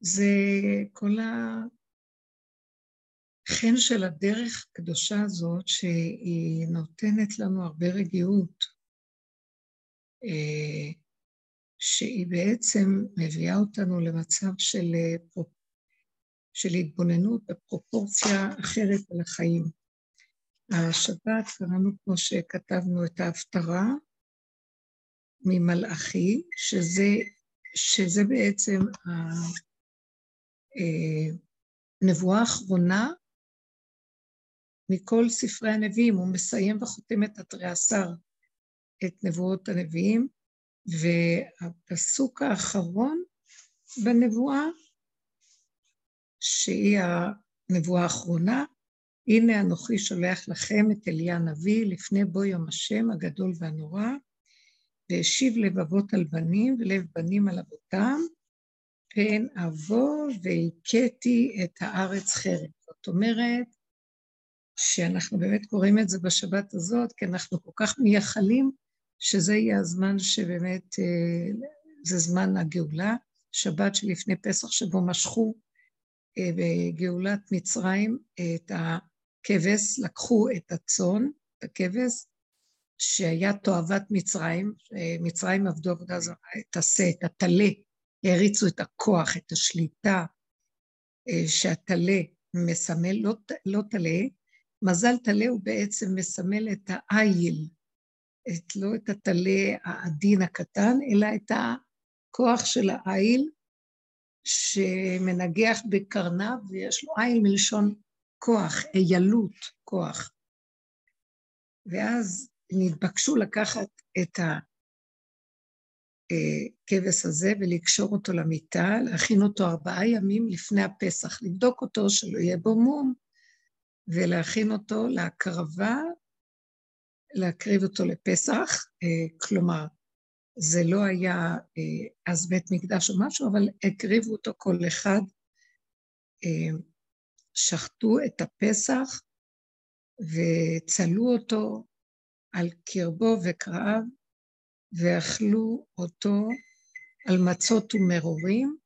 זה כל החן של הדרך הקדושה הזאת, שהיא נותנת לנו הרבה רגיעות, אה, שהיא בעצם מביאה אותנו למצב של, אה, של התבוננות בפרופורציה אחרת על החיים. השבת קראנו כמו שכתבנו את ההפטרה ממלאכי, שזה, שזה בעצם הנבואה אה, האחרונה מכל ספרי הנביאים, הוא מסיים וחותם את התריעשר, את נבואות הנביאים, והפסוק האחרון בנבואה, שהיא הנבואה האחרונה, הנה אנוכי שולח לכם את אליה הנביא לפני בוא יום השם הגדול והנורא, והשיב לבבות על בנים ולב בנים על אבותם, פן אבוא והכיתי את הארץ חרב. זאת אומרת, שאנחנו באמת קוראים את זה בשבת הזאת, כי אנחנו כל כך מייחלים שזה יהיה הזמן שבאמת, אה, זה זמן הגאולה, שבת שלפני פסח שבו משכו אה, בגאולת מצרים את הכבש, לקחו את הצאן, את הכבש, שהיה תועבת מצרים, מצרים עבדו עבודה זרה, את השה, את הטלה, העריצו את הכוח, את השליטה, אה, שהטלה מסמל, לא, לא טלה, מזל טלה הוא בעצם מסמל את העיל, את, לא את הטלה העדין הקטן, אלא את הכוח של העיל שמנגח בקרניו, ויש לו עיל מלשון כוח, איילות, כוח. ואז נתבקשו לקחת את הכבש הזה ולקשור אותו למיטה, להכין אותו ארבעה ימים לפני הפסח, לבדוק אותו שלא יהיה בו מום, ולהכין אותו להקרבה, להקריב אותו לפסח, אה, כלומר, זה לא היה אה, אז בית מקדש או משהו, אבל הקריבו אותו כל אחד, אה, שחטו את הפסח וצלו אותו על קרבו וקרעיו, ואכלו אותו על מצות ומרורים,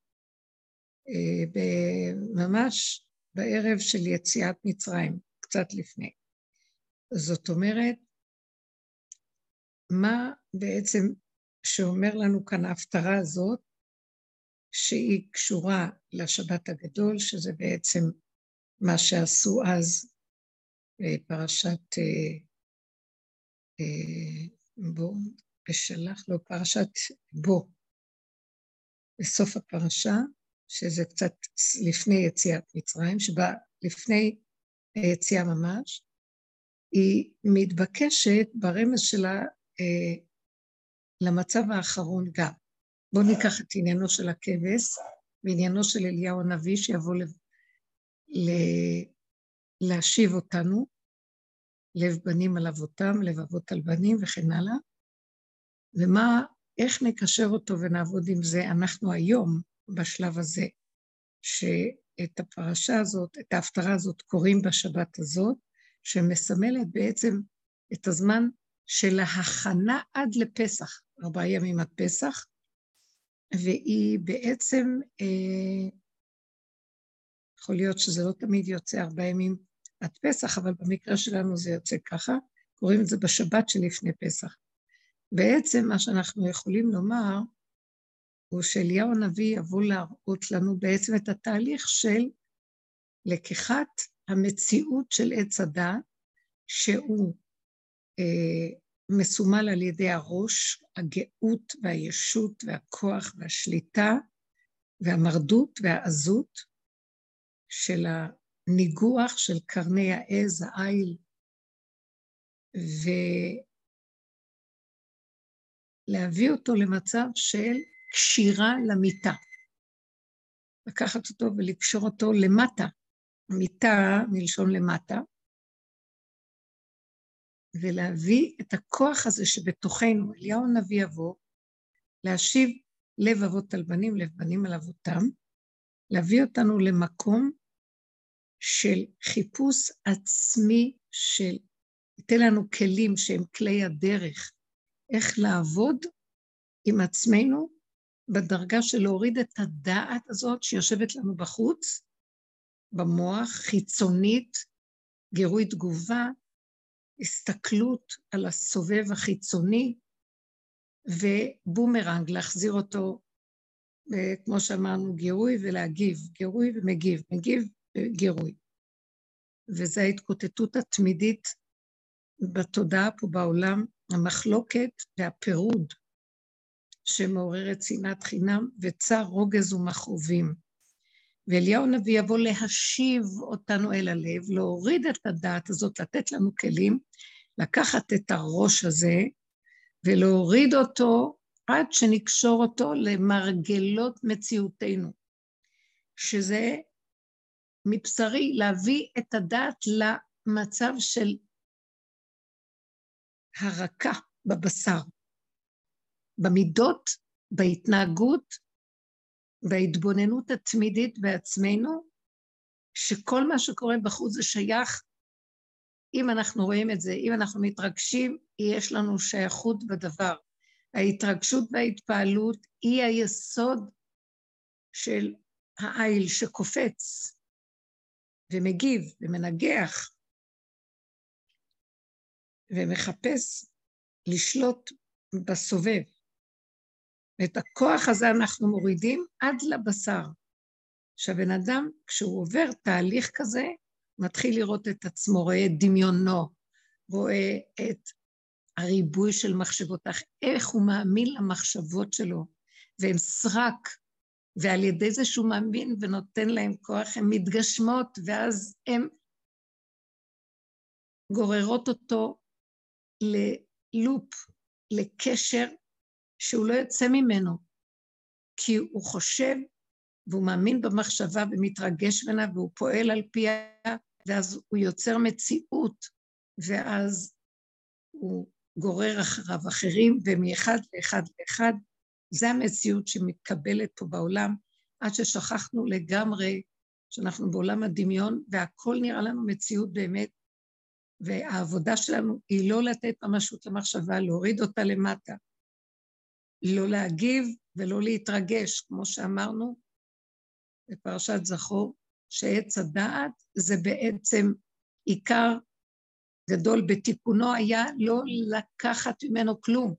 ממש בערב של יציאת מצרים, קצת לפני. זאת אומרת, מה בעצם שאומר לנו כאן ההפטרה הזאת, שהיא קשורה לשבת הגדול, שזה בעצם מה שעשו אז אה, אה, בו, ושלח לו פרשת בו, בסוף הפרשה, שזה קצת לפני יציאת מצרים, שבה לפני היציאה ממש, היא מתבקשת ברמז שלה אה, למצב האחרון גם. בואו ניקח את עניינו של הכבש ועניינו של אליהו הנביא שיבוא ל... ל... להשיב אותנו, לב בנים על אבותם, לב אבות על בנים וכן הלאה, ומה, איך נקשר אותו ונעבוד עם זה אנחנו היום, בשלב הזה, שאת הפרשה הזאת, את ההפטרה הזאת קוראים בשבת הזאת, שמסמלת בעצם את הזמן של ההכנה עד לפסח, ארבעה ימים עד פסח, והיא בעצם, אה, יכול להיות שזה לא תמיד יוצא ארבעה ימים עד פסח, אבל במקרה שלנו זה יוצא ככה, קוראים את זה בשבת שלפני פסח. בעצם מה שאנחנו יכולים לומר, הוא שאליהו הנביא יבוא להראות לנו בעצם את התהליך של לקיחת המציאות של עץ הדת, שהוא אה, מסומל על ידי הראש, הגאות והישות והכוח והשליטה והמרדות והעזות של הניגוח של קרני העז, העיל, ולהביא אותו למצב של קשירה למיטה. לקחת אותו ולקשור אותו למטה, מיטה מלשון למטה, ולהביא את הכוח הזה שבתוכנו, אליהו הנביא יבוא, להשיב לב אבות על בנים, לב בנים על אבותם, להביא אותנו למקום של חיפוש עצמי של, ייתן לנו כלים שהם כלי הדרך, איך לעבוד עם עצמנו בדרגה של להוריד את הדעת הזאת שיושבת לנו בחוץ, במוח, חיצונית, גירוי תגובה, הסתכלות על הסובב החיצוני, ובומרנג, להחזיר אותו, כמו שאמרנו, גירוי ולהגיב, גירוי ומגיב, מגיב וגירוי. וזו ההתקוטטות התמידית בתודעה פה בעולם, המחלוקת והפירוד שמעוררת שנאת חינם וצר רוגז ומכאובים. ואליהו הנביא יבוא להשיב אותנו אל הלב, להוריד את הדעת הזאת, לתת לנו כלים, לקחת את הראש הזה ולהוריד אותו עד שנקשור אותו למרגלות מציאותנו, שזה מבשרי להביא את הדעת למצב של הרקה בבשר, במידות, בהתנהגות, בהתבוננות התמידית בעצמנו, שכל מה שקורה בחוץ זה שייך, אם אנחנו רואים את זה, אם אנחנו מתרגשים, יש לנו שייכות בדבר. ההתרגשות וההתפעלות היא היסוד של העיל שקופץ ומגיב ומנגח ומחפש לשלוט בסובב. ואת הכוח הזה אנחנו מורידים עד לבשר. שהבן אדם, כשהוא עובר תהליך כזה, מתחיל לראות את עצמו, רואה את דמיונו, רואה את הריבוי של מחשבות, איך הוא מאמין למחשבות שלו, והן סרק, ועל ידי זה שהוא מאמין ונותן להם כוח, הן מתגשמות, ואז הן גוררות אותו ללופ, לקשר שהוא לא יוצא ממנו, כי הוא חושב והוא מאמין במחשבה ומתרגש ממנה והוא פועל על פיה, ואז הוא יוצר מציאות, ואז הוא גורר אחריו אחרים, ומאחד לאחד לאחד, זה המציאות שמתקבלת פה בעולם, עד ששכחנו לגמרי שאנחנו בעולם הדמיון, והכל נראה לנו מציאות באמת, והעבודה שלנו היא לא לתת ממשות למחשבה, להוריד אותה למטה, לא להגיב ולא להתרגש, כמו שאמרנו בפרשת זכור, שעץ הדעת זה בעצם עיקר גדול בתיקונו היה לא לקחת ממנו כלום,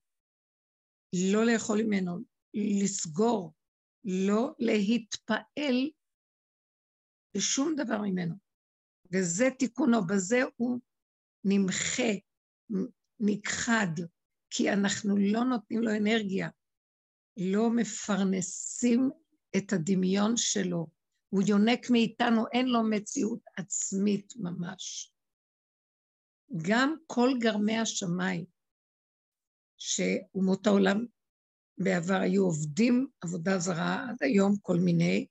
לא לאכול ממנו, לסגור, לא להתפעל בשום דבר ממנו. וזה תיקונו, בזה הוא נמחה, נכחד, כי אנחנו לא נותנים לו אנרגיה, לא מפרנסים את הדמיון שלו. הוא יונק מאיתנו, אין לו מציאות עצמית ממש. גם כל גרמי השמיים, שאומות העולם בעבר היו עובדים עבודה זרה, עד היום כל מיני,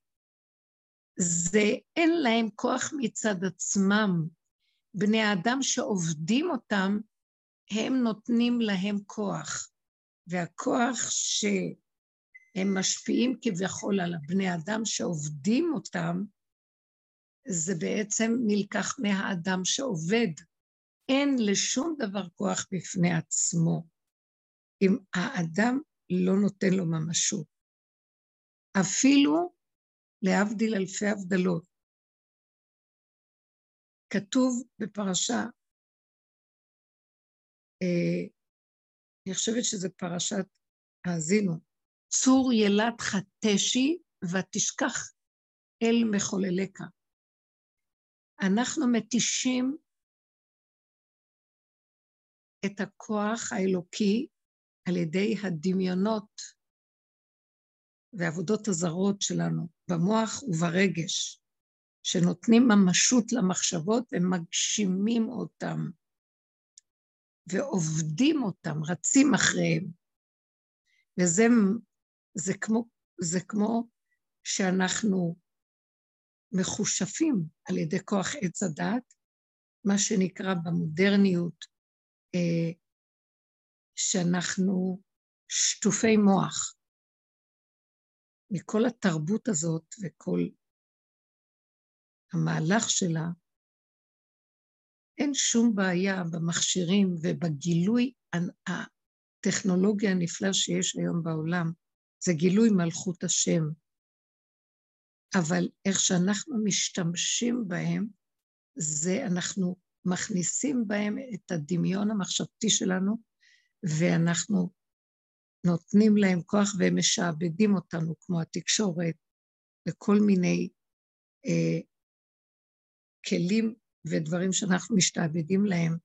זה אין להם כוח מצד עצמם. בני האדם שעובדים אותם, הם נותנים להם כוח. והכוח שהם משפיעים כביכול על הבני אדם שעובדים אותם, זה בעצם נלקח מהאדם שעובד. אין לשום דבר כוח בפני עצמו, אם האדם לא נותן לו ממשות. אפילו להבדיל אלפי הבדלות. כתוב בפרשה, אה, אני חושבת שזה פרשת האזינו, צור ילת חתשי ותשכח אל מחולליך. אנחנו מתישים את הכוח האלוקי על ידי הדמיונות ועבודות הזרות שלנו, במוח וברגש, שנותנים ממשות למחשבות ומגשימים אותם, ועובדים אותם, רצים אחריהם. וזה זה כמו, זה כמו שאנחנו מחושפים על ידי כוח עץ הדת, מה שנקרא במודרניות אה, שאנחנו שטופי מוח. מכל התרבות הזאת וכל המהלך שלה, אין שום בעיה במכשירים ובגילוי הטכנולוגיה הנפלא שיש היום בעולם. זה גילוי מלכות השם. אבל איך שאנחנו משתמשים בהם, זה אנחנו מכניסים בהם את הדמיון המחשבתי שלנו, ואנחנו נותנים להם כוח והם משעבדים אותנו, כמו התקשורת, לכל מיני אה, כלים ודברים שאנחנו משתעבדים להם.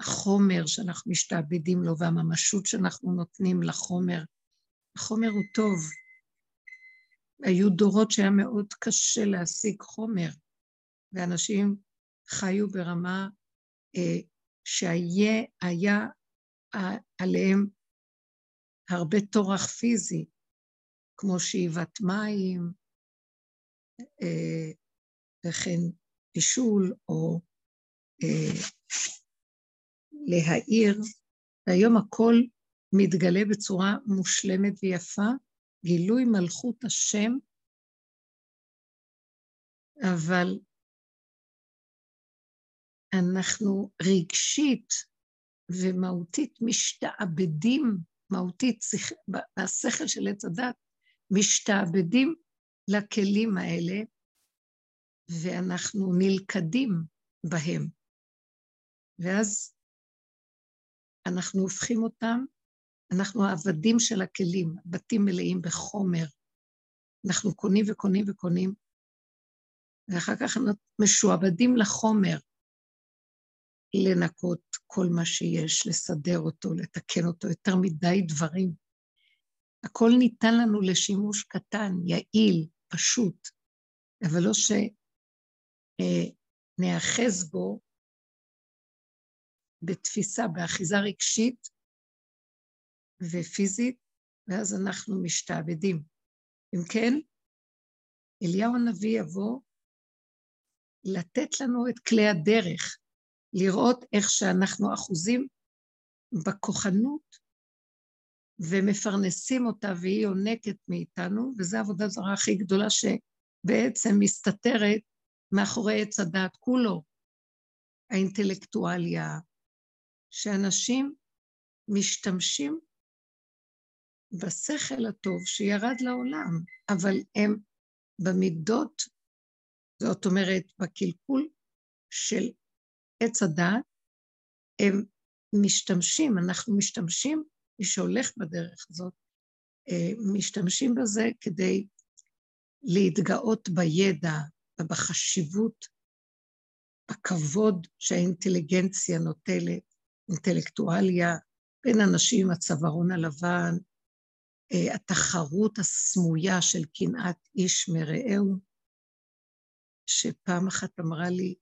החומר שאנחנו משתעבדים לו והממשות שאנחנו נותנים לחומר, החומר הוא טוב. היו דורות שהיה מאוד קשה להשיג חומר, ואנשים חיו ברמה אה, שהיה היה עליהם הרבה טורח פיזי, כמו שאיבת מים, אה, וכן בישול או אה, להעיר, והיום הכל מתגלה בצורה מושלמת ויפה, גילוי מלכות השם, אבל אנחנו רגשית ומהותית משתעבדים, מהותית, בשכל של עץ הדת, משתעבדים לכלים האלה, ואנחנו נלכדים בהם. ואז אנחנו הופכים אותם, אנחנו העבדים של הכלים, בתים מלאים בחומר. אנחנו קונים וקונים וקונים, ואחר כך אנחנו משועבדים לחומר, לנקות כל מה שיש, לסדר אותו, לתקן אותו, יותר מדי דברים. הכל ניתן לנו לשימוש קטן, יעיל, פשוט, אבל לא שנאחז בו בתפיסה, באחיזה רגשית ופיזית, ואז אנחנו משתעבדים. אם כן, אליהו הנביא יבוא לתת לנו את כלי הדרך, לראות איך שאנחנו אחוזים בכוחנות ומפרנסים אותה והיא יונקת מאיתנו, וזו העבודה זרה הכי גדולה שבעצם מסתתרת מאחורי עץ הדעת כולו, האינטלקטואליה, שאנשים משתמשים בשכל הטוב שירד לעולם, אבל הם במידות, זאת אומרת, בקלקול של עץ הדעת, הם משתמשים, אנחנו משתמשים, מי שהולך בדרך הזאת, אה, משתמשים בזה כדי להתגאות בידע ובחשיבות, בכבוד שהאינטליגנציה נוטלת, אינטלקטואליה, בין אנשים עם הצווארון הלבן, אה, התחרות הסמויה של קנאת איש מרעהו, שפעם אחת אמרה לי,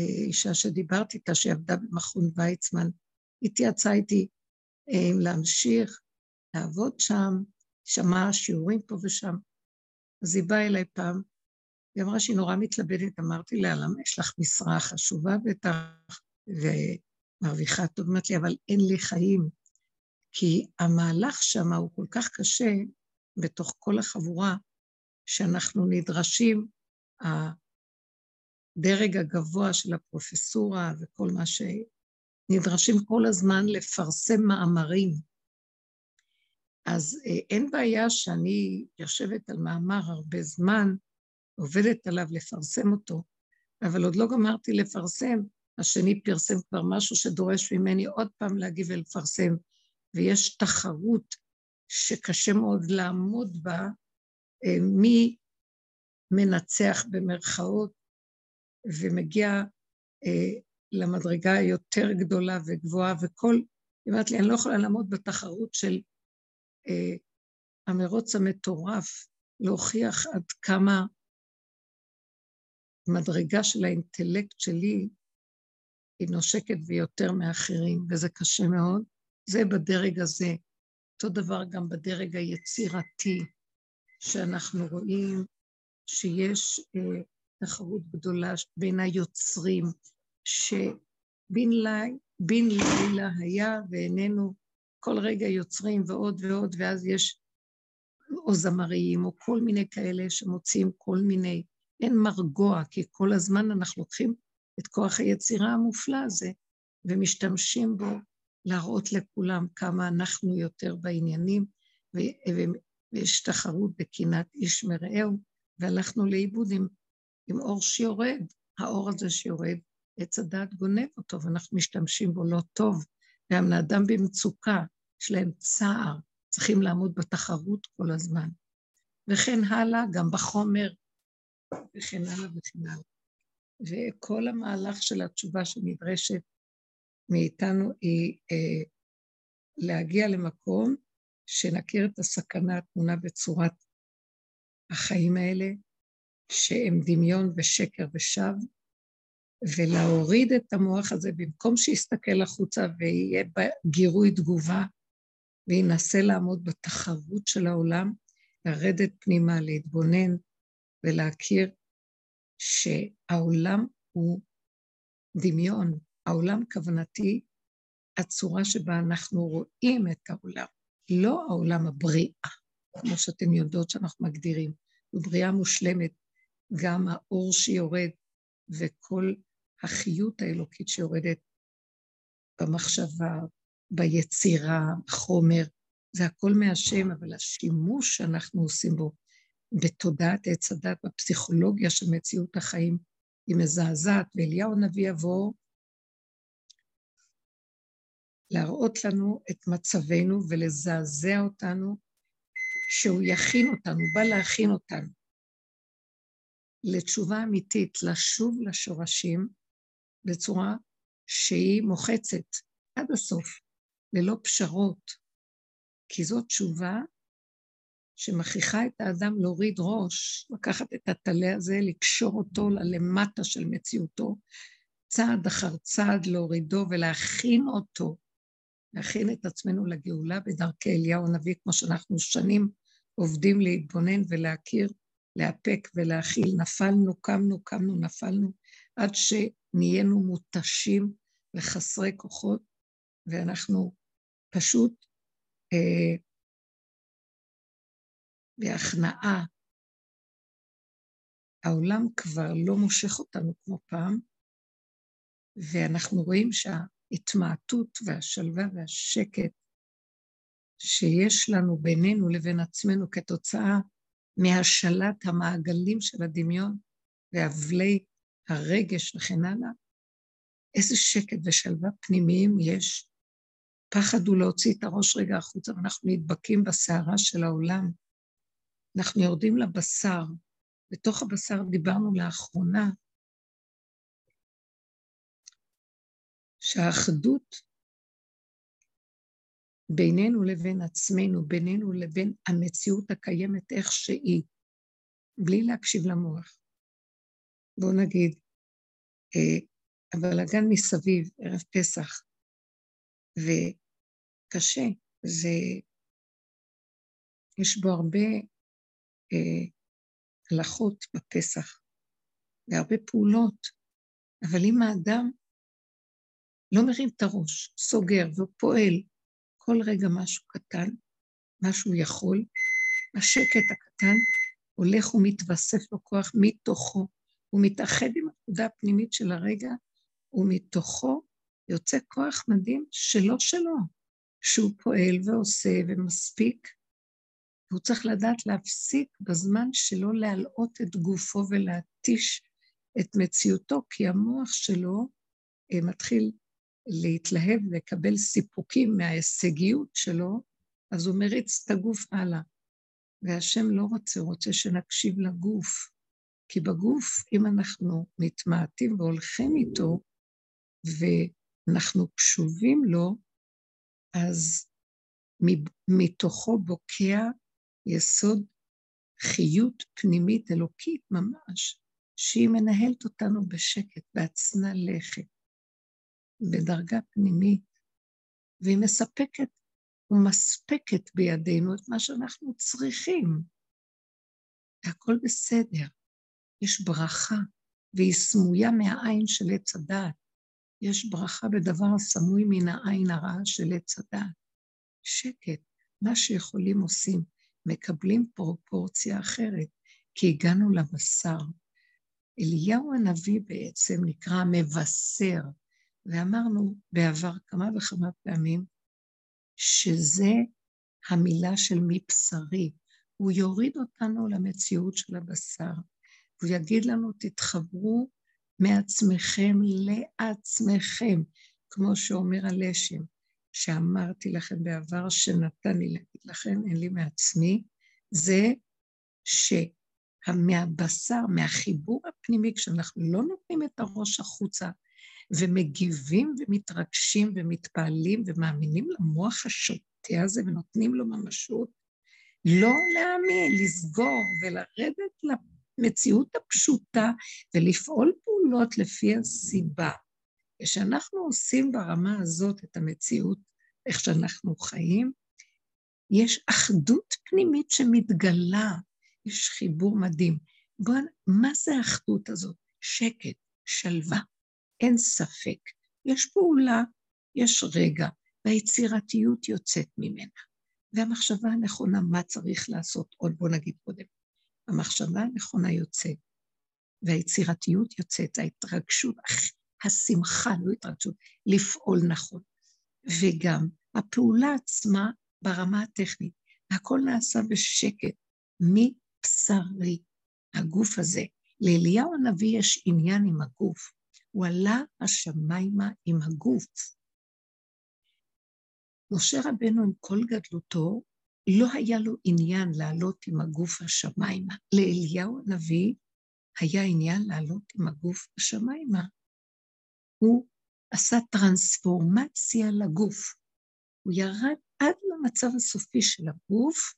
אה, אישה שדיברתי איתה, שעבדה במכון ויצמן, התייעצה איתי אה, אם להמשיך לעבוד שם, שמעה שיעורים פה ושם. אז היא באה אליי פעם, היא אמרה שהיא נורא מתלבטת, אמרתי לה, למה יש לך משרה חשובה בטח, ומרוויחה טוב, אמרתי לי, אבל אין לי חיים, כי המהלך שם הוא כל כך קשה, בתוך כל החבורה, שאנחנו נדרשים, הדרג הגבוה של הפרופסורה וכל מה שנדרשים כל הזמן לפרסם מאמרים. אז אה, אין בעיה שאני יושבת על מאמר הרבה זמן, עובדת עליו לפרסם אותו, אבל עוד לא גמרתי לפרסם, השני פרסם כבר משהו שדורש ממני עוד פעם להגיב ולפרסם, ויש תחרות שקשה מאוד לעמוד בה, אה, מי מנצח במרכאות ומגיע אה, למדרגה היותר גדולה וגבוהה, וכל, היא אומרת לי, אני לא יכולה לעמוד בתחרות של אה, המרוץ המטורף, להוכיח עד כמה מדרגה של האינטלקט שלי היא נושקת ויותר מאחרים, וזה קשה מאוד. זה בדרג הזה. אותו דבר גם בדרג היצירתי, שאנחנו רואים שיש אה, תחרות גדולה בין היוצרים, שבן לי, לילה היה ואיננו כל רגע יוצרים ועוד ועוד, ואז יש או זמרים או כל מיני כאלה שמוצאים כל מיני, אין מרגוע, כי כל הזמן אנחנו לוקחים את כוח היצירה המופלא הזה ומשתמשים בו להראות לכולם כמה אנחנו יותר בעניינים ויש תחרות בקנאת איש מרעהו, והלכנו לאיבוד עם, עם אור שיורד. האור הזה שיורד, עץ הדעת גונב אותו, ואנחנו משתמשים בו לא טוב. גם לאדם במצוקה, יש להם צער, צריכים לעמוד בתחרות כל הזמן. וכן הלאה, גם בחומר, וכן הלאה וכן הלאה. וכל המהלך של התשובה שנדרשת מאיתנו היא אה, להגיע למקום שנכיר את הסכנה הטמונה בצורת החיים האלה, שהם דמיון ושקר ושווא, ולהוריד את המוח הזה, במקום שיסתכל החוצה ויהיה גירוי תגובה, וינסה לעמוד בתחרות של העולם, לרדת פנימה, להתבונן ולהכיר שהעולם הוא דמיון. העולם כוונתי, הצורה שבה אנחנו רואים את העולם, לא העולם הבריאה, כמו שאתם יודעות שאנחנו מגדירים. זו בריאה מושלמת, גם האור שיורד וכל החיות האלוקית שיורדת במחשבה, ביצירה, בחומר, זה הכל מהשם, אבל השימוש שאנחנו עושים בו בתודעת עץ הדת, בפסיכולוגיה של מציאות החיים, היא מזעזעת, ואליהו הנביא יבוא להראות לנו את מצבנו ולזעזע אותנו, שהוא יכין אותנו, בא להכין אותנו לתשובה אמיתית, לשוב לשורשים בצורה שהיא מוחצת עד הסוף, ללא פשרות, כי זאת תשובה שמכריחה את האדם להוריד ראש, לקחת את הטלה הזה, לקשור אותו ללמטה של מציאותו, צעד אחר צעד להורידו ולהכין אותו, להכין את עצמנו לגאולה בדרכי אליהו הנביא, כמו שאנחנו שנים עובדים להתבונן ולהכיר, לאפק ולהכיל. נפלנו, קמנו, קמנו, נפלנו, עד שנהיינו מותשים וחסרי כוחות, ואנחנו פשוט אה, בהכנעה. העולם כבר לא מושך אותנו כמו פעם, ואנחנו רואים שההתמעטות והשלווה והשקט שיש לנו בינינו לבין עצמנו כתוצאה מהשלט המעגלים של הדמיון ואבלי הרגש וכן הלאה, איזה שקט ושלווה פנימיים יש. פחד הוא להוציא את הראש רגע החוצה, ואנחנו נדבקים בסערה של העולם. אנחנו יורדים לבשר. בתוך הבשר דיברנו לאחרונה שהאחדות בינינו לבין עצמנו, בינינו לבין המציאות הקיימת איך שהיא, בלי להקשיב למוח. בואו נגיד, אה, אבל הגן מסביב, ערב פסח, וקשה, זה, יש בו הרבה אה, הלכות בפסח, והרבה פעולות, אבל אם האדם לא מרים את הראש, סוגר ופועל כל רגע משהו קטן, משהו יכול, השקט הקטן הולך ומתווסף לו כוח מתוכו, הוא מתאחד עם הנקודה הפנימית של הרגע, ומתוכו יוצא כוח מדהים שלא שלו, שהוא פועל ועושה ומספיק, והוא צריך לדעת להפסיק בזמן שלו להלאות את גופו ולהתיש את מציאותו, כי המוח שלו אה, מתחיל להתלהב, לקבל סיפוקים מההישגיות שלו, אז הוא מריץ את הגוף הלאה. והשם לא רוצה, רוצה שנקשיב לגוף. כי בגוף, אם אנחנו מתמעטים והולכים איתו, ואנחנו קשובים לו, אז מתוכו בוקע יסוד חיות פנימית אלוקית ממש, שהיא מנהלת אותנו בשקט, בהצנע לכת, בדרגה פנימית, והיא מספקת ומספקת בידינו את מה שאנחנו צריכים. והכל בסדר. יש ברכה, והיא סמויה מהעין של עץ הדעת. יש ברכה בדבר הסמוי מן העין הרעה של עץ הדעת. שקט, מה שיכולים עושים. מקבלים פרופורציה אחרת, כי הגענו לבשר. אליהו הנביא בעצם נקרא מבשר, ואמרנו בעבר כמה וכמה פעמים שזה המילה של מבשרי. הוא יוריד אותנו למציאות של הבשר. הוא יגיד לנו, תתחברו מעצמכם לעצמכם, כמו שאומר הלשם, שאמרתי לכם בעבר, שנתן לי להגיד לכם, אין לי מעצמי, זה שמהבשר, מהחיבור הפנימי, כשאנחנו לא נותנים את הראש החוצה ומגיבים ומתרגשים ומתפעלים ומאמינים למוח השוטה הזה ונותנים לו ממשות, לא להאמין, לסגור ולרדת למציאות הפשוטה ולפעול פעולות לפי הסיבה. כשאנחנו עושים ברמה הזאת את המציאות, איך שאנחנו חיים, יש אחדות פנימית שמתגלה, יש חיבור מדהים. בואו, מה זה האחדות הזאת? שקט, שלווה, אין ספק. יש פעולה, יש רגע, והיצירתיות יוצאת ממנה. והמחשבה הנכונה, מה צריך לעשות עוד, בואו נגיד קודם. המחשבה הנכונה יוצאת, והיצירתיות יוצאת, ההתרגשות, השמחה, לא התרגשות, לפעול נכון. וגם הפעולה עצמה ברמה הטכנית, הכל נעשה בשקט, מבשרי, הגוף הזה. לאליהו הנביא יש עניין עם הגוף, הוא עלה השמיימה עם הגוף. משה רבנו עם כל גדלותו, לא היה לו עניין לעלות עם הגוף השמיימה. לאליהו הנביא היה עניין לעלות עם הגוף השמיימה. הוא עשה טרנספורמציה לגוף. הוא ירד עד למצב הסופי של הגוף,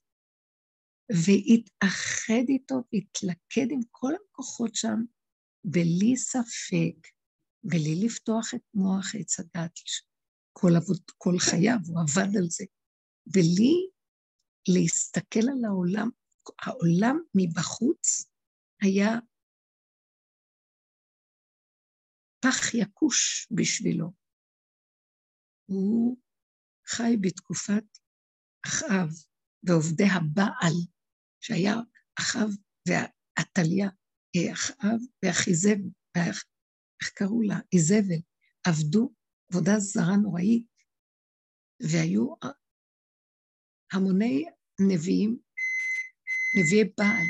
והתאחד איתו והתלכד עם כל הכוחות שם, בלי ספק, בלי לפתוח את מוח עץ הדת, כל, עבוד, כל חייו, הוא עבד על זה, בלי להסתכל על העולם. העולם מבחוץ היה פח יקוש בשבילו. הוא חי בתקופת אחאב ועובדי הבעל, שהיה אחאב ועתליה, אה, אחאב ואחיזבל, איך קראו לה? איזבל, עבדו עבודה זרה נוראית, והיו המוני נביאים, נביאי בעל,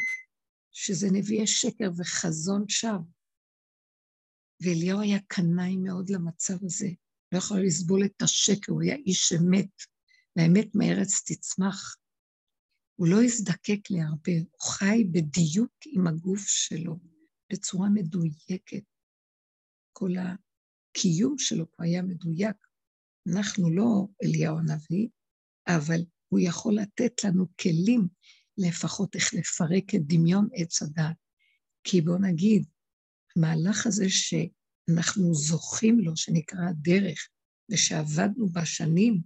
שזה נביאי שקר וחזון שווא. ואליהו היה קנאי מאוד למצב הזה, לא יכול לסבול את השקר, הוא היה איש אמת, והאמת מארץ תצמח. הוא לא הזדקק להרבה, הוא חי בדיוק עם הגוף שלו, בצורה מדויקת. כל הקיום שלו כבר היה מדויק. אנחנו לא אליהו הנביא, אבל הוא יכול לתת לנו כלים לפחות איך לפרק את דמיון עץ הדת. כי בואו נגיד, המהלך הזה שאנחנו זוכים לו, שנקרא הדרך, ושעבדנו בשנים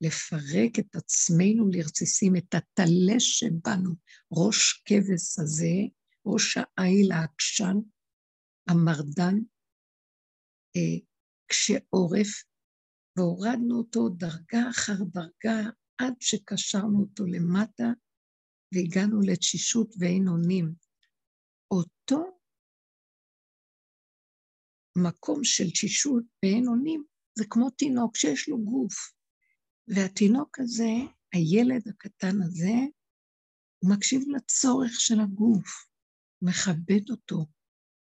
לפרק את עצמנו לרציסים, את הטלה שבנו, ראש כבש הזה, ראש העיל העקשן, המרדן, אה, קשה עורף, והורדנו אותו דרגה אחר דרגה עד שקשרנו אותו למטה והגענו לתשישות ואין אונים. אותו מקום של תשישות ואין אונים זה כמו תינוק שיש לו גוף. והתינוק הזה, הילד הקטן הזה, הוא מקשיב לצורך של הגוף, מכבד אותו.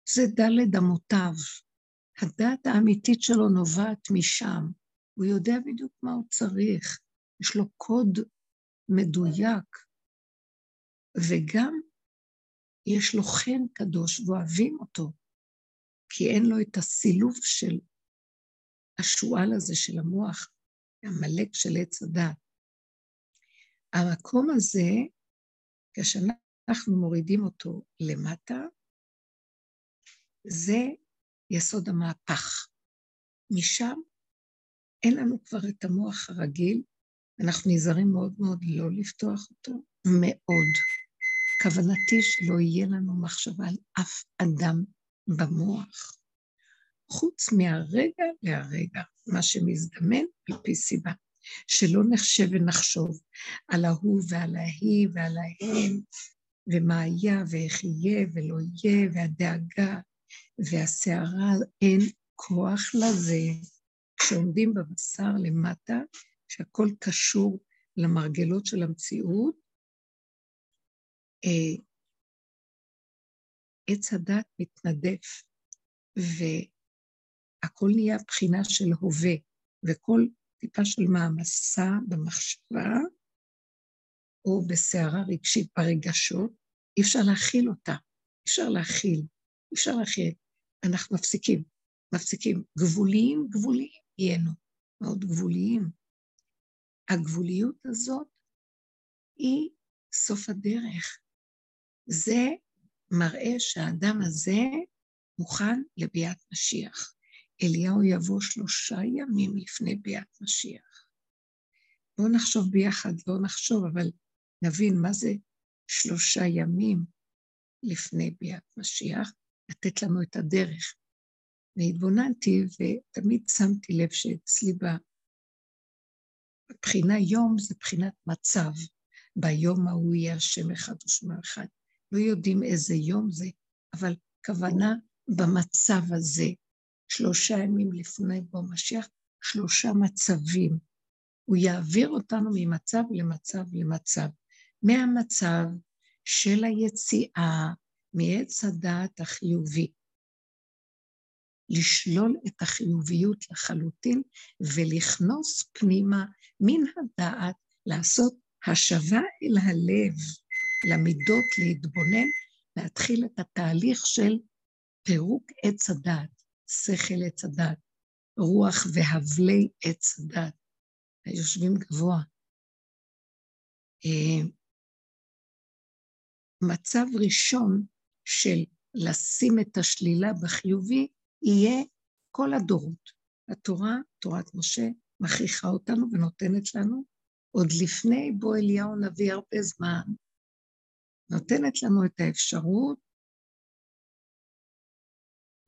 זה דלת אמותיו. הדעת האמיתית שלו נובעת משם. הוא יודע בדיוק מה הוא צריך. יש לו קוד מדויק. וגם יש לו חן קדוש ואוהבים אותו. כי אין לו את הסילוף של השועל הזה של המוח, המלק של עץ הדת. המקום הזה, כשאנחנו מורידים אותו למטה, זה יסוד המהפך. משם אין לנו כבר את המוח הרגיל, אנחנו נזהרים מאוד מאוד לא לפתוח אותו, מאוד. כוונתי שלא יהיה לנו מחשבה על אף אדם במוח, חוץ מהרגע להרגע, מה שמזדמן על פי סיבה. שלא נחשב ונחשוב על ההוא ועל ההיא ועל ההם, ומה היה ואיך יהיה ולא יהיה, והדאגה והסערה, אין כוח לזה. כשעומדים בבשר למטה, שהכל קשור למרגלות של המציאות, אה, עץ הדת מתנדף, והכל נהיה בחינה של הווה, וכל טיפה של מעמסה במחשבה, או בסערה רגשית ברגשות, אי אפשר להכיל אותה, אי אפשר להכיל, אי אפשר להכיל. אנחנו מפסיקים, מפסיקים. גבוליים, גבוליים יהיינו, מאוד גבוליים. הגבוליות הזאת היא סוף הדרך. זה מראה שהאדם הזה מוכן לביאת משיח. אליהו יבוא שלושה ימים לפני ביאת משיח. בואו נחשוב ביחד, לא נחשוב, אבל נבין מה זה שלושה ימים לפני ביאת משיח, לתת לנו את הדרך. והתבוננתי, ותמיד שמתי לב שאצלי בבחינה יום זה בחינת מצב. ביום ההוא יהיה השם אחד ושמו אחד. לא יודעים איזה יום זה, אבל כוונה במצב הזה, שלושה ימים לפני בוא משיח, שלושה מצבים. הוא יעביר אותנו ממצב למצב למצב. מהמצב של היציאה מעץ הדעת החיובי. לשלול את החיוביות לחלוטין ולכנוס פנימה מן הדעת, לעשות השבה אל הלב, למידות להתבונן, להתחיל את התהליך של פירוק עץ הדת, שכל עץ הדת, רוח והבלי עץ הדת, היושבים גבוה. אה, מצב ראשון של לשים את השלילה בחיובי, יהיה כל הדורות. התורה, תורת משה, מכריחה אותנו ונותנת לנו, עוד לפני בוא אליהו נביא הרבה זמן, נותנת לנו את האפשרות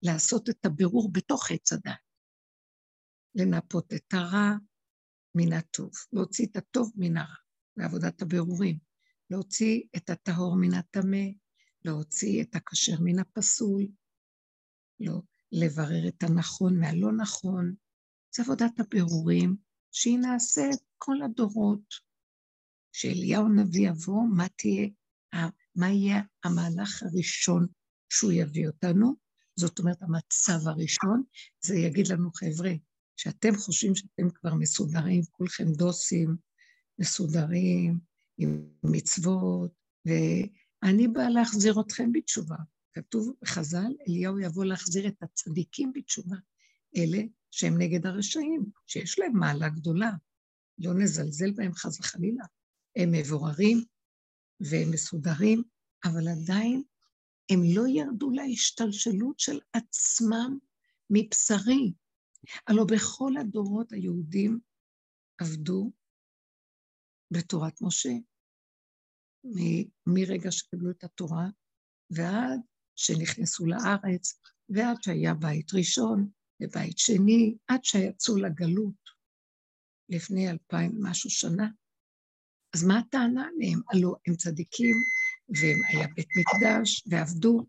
לעשות את הבירור בתוך עץ הדת, לנפות את הרע מן הטוב, להוציא את הטוב מן הרע, בעבודת הבירורים, להוציא את הטהור מן הטמא, להוציא את הכשר מן הפסול, לא, לברר את הנכון מהלא נכון, זה עבודת הבירורים שהיא נעשית כל הדורות. שאליהו נביא יבוא, מה תהיה מה יהיה המהלך הראשון שהוא יביא אותנו? זאת אומרת, המצב הראשון, זה יגיד לנו, חבר'ה, שאתם חושבים שאתם כבר מסודרים, כולכם דוסים, מסודרים, עם מצוות, ואני באה להחזיר אתכם בתשובה. כתוב בחז"ל, אליהו יבוא להחזיר את הצדיקים בתשובה, אלה שהם נגד הרשעים, שיש להם מעלה גדולה. לא נזלזל בהם חס וחלילה. הם מבוררים, והם מסודרים, אבל עדיין הם לא ירדו להשתלשלות של עצמם מבשרי. הלוא בכל הדורות היהודים עבדו בתורת משה, מרגע שקיבלו את התורה ועד שנכנסו לארץ, ועד שהיה בית ראשון ובית שני, עד שיצאו לגלות לפני אלפיים משהו שנה. אז מה הטענה עליהם? הלוא הם צדיקים, והם היה בית מקדש, ועבדו,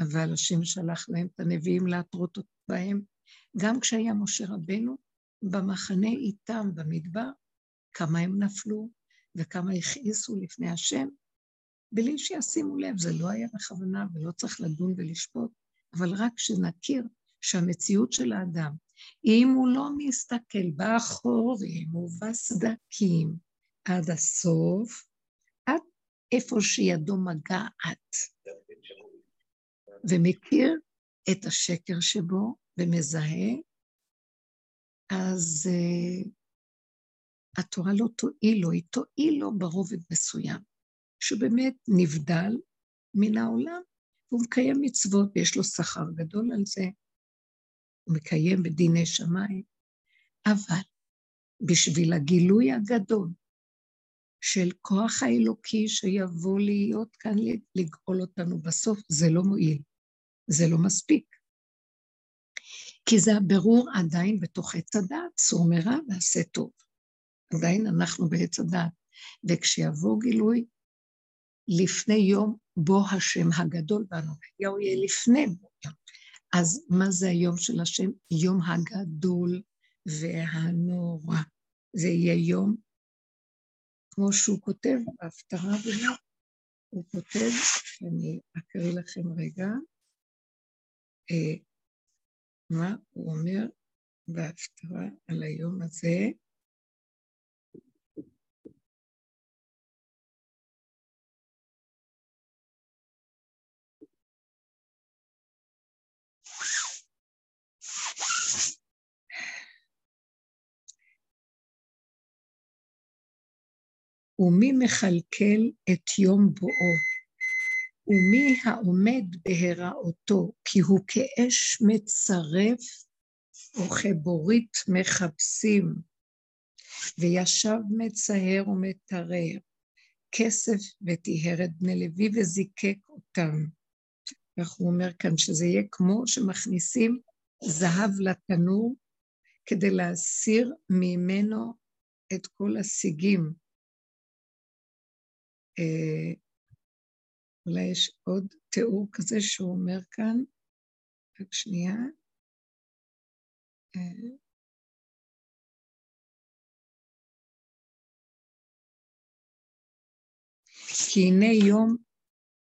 אבל השם שלח להם את הנביאים להתרות בהם. גם כשהיה משה רבנו במחנה איתם במדבר, כמה הם נפלו וכמה הכעיסו לפני השם, בלי שישימו לב, זה לא היה בכוונה ולא צריך לדון ולשפוט, אבל רק שנכיר שהמציאות של האדם, אם הוא לא מסתכל באחורים ובסדקים, עד הסוף, עד איפה שידו מגעת, ומכיר את השקר שבו ומזהה, אז uh, התורה לא תועיל לו, היא תועיל לו ברובד מסוים, שבאמת נבדל מן העולם, והוא מקיים מצוות ויש לו שכר גדול על זה, הוא מקיים בדיני שמיים, אבל בשביל הגילוי הגדול של כוח האלוקי שיבוא להיות כאן לגאול אותנו בסוף, זה לא מועיל, זה לא מספיק. כי זה הבירור עדיין בתוך עץ הדעת, סור מרע ועשה טוב. עדיין אנחנו בעץ הדעת. וכשיבוא גילוי, לפני יום בו השם הגדול והנורא, יהיה לפני בו יום. אז מה זה היום של השם? יום הגדול והנורא. זה יהיה יום כמו שהוא כותב בהפטרה באמת, הוא כותב, אני אקריא לכם רגע, אה, מה הוא אומר בהפטרה על היום הזה. ומי מכלכל את יום בואו, ומי העומד בהיראותו, כי הוא כאש מצרף וכבורית מחפשים, וישב מצער ומטרר, כסף וטיהרת בני לוי וזיקק אותם. כך הוא אומר כאן, שזה יהיה כמו שמכניסים זהב לתנור כדי להסיר ממנו את כל הסיגים. אה, אולי יש עוד תיאור כזה שהוא אומר כאן, רק שנייה. אה, כי הנה יום,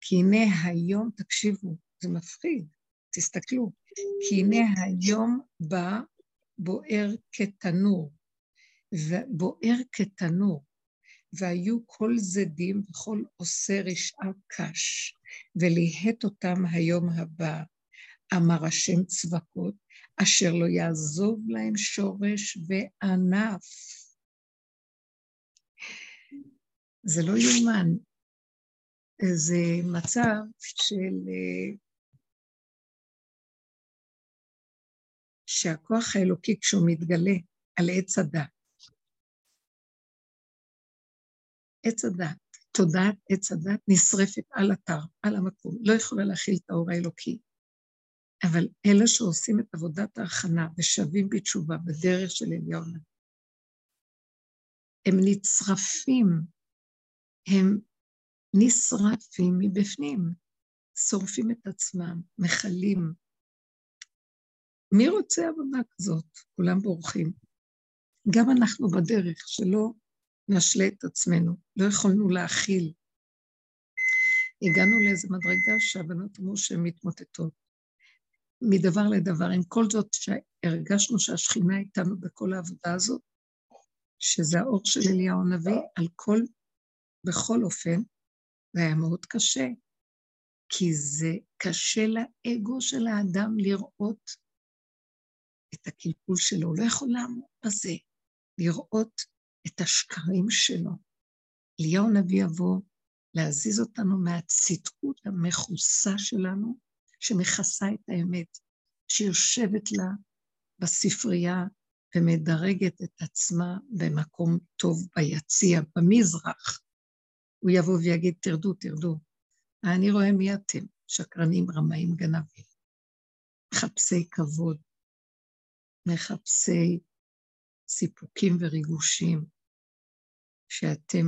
כי הנה היום, תקשיבו, זה מפחיד, תסתכלו, כי הנה היום בא בוער כתנור, ובוער כתנור, והיו כל זדים וכל עושה רשעה קש, וליהט אותם היום הבא, אמר השם צבקות, אשר לא יעזוב להם שורש וענף. זה לא יאומן, זה מצב של... שהכוח האלוקי כשהוא מתגלה על עץ הדת, עץ הדת, תודעת עץ הדת נשרפת על אתר, על המקום, לא יכולה להכיל את האור האלוקי. אבל אלה שעושים את עבודת ההכנה ושבים בתשובה בדרך של אליהו הם נצרפים, הם נשרפים מבפנים, שורפים את עצמם, מכלים. מי רוצה עבודה כזאת? כולם בורחים. גם אנחנו בדרך, שלא נשלה את עצמנו, לא יכולנו להכיל. הגענו לאיזו מדרגה שהבנות אמרו שהן מתמוטטות. מדבר לדבר, עם כל זאת שהרגשנו שהשכינה איתנו בכל העבודה הזאת, שזה האור של אליהו הנביא, על כל, בכל אופן, זה היה מאוד קשה, כי זה קשה לאגו של האדם לראות את הקלקול שלו, לא יכול לעמוד בזה, לראות את השקרים שלו. אליהו הנביא יבוא להזיז אותנו מהצדקות המכוסה שלנו, שמכסה את האמת, שיושבת לה בספרייה ומדרגת את עצמה במקום טוב ביציע, במזרח. הוא יבוא ויגיד, תרדו, תרדו. אני רואה מי אתם, שקרנים, רמאים, גנבים, מחפשי כבוד, מחפשי סיפוקים וריגושים, שאתם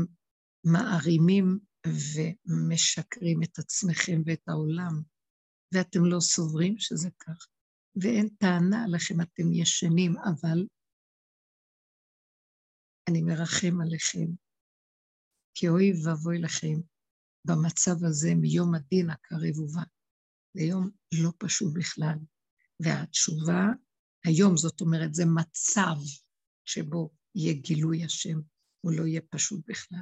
מערימים ומשקרים את עצמכם ואת העולם, ואתם לא סוברים שזה כך, ואין טענה לכם, אתם ישנים, אבל אני מרחם עליכם, כי אוי ואבוי לכם במצב הזה מיום הדין הקרב ובא. זה יום לא פשוט בכלל. והתשובה, היום זאת אומרת, זה מצב שבו יהיה גילוי השם, הוא לא יהיה פשוט בכלל.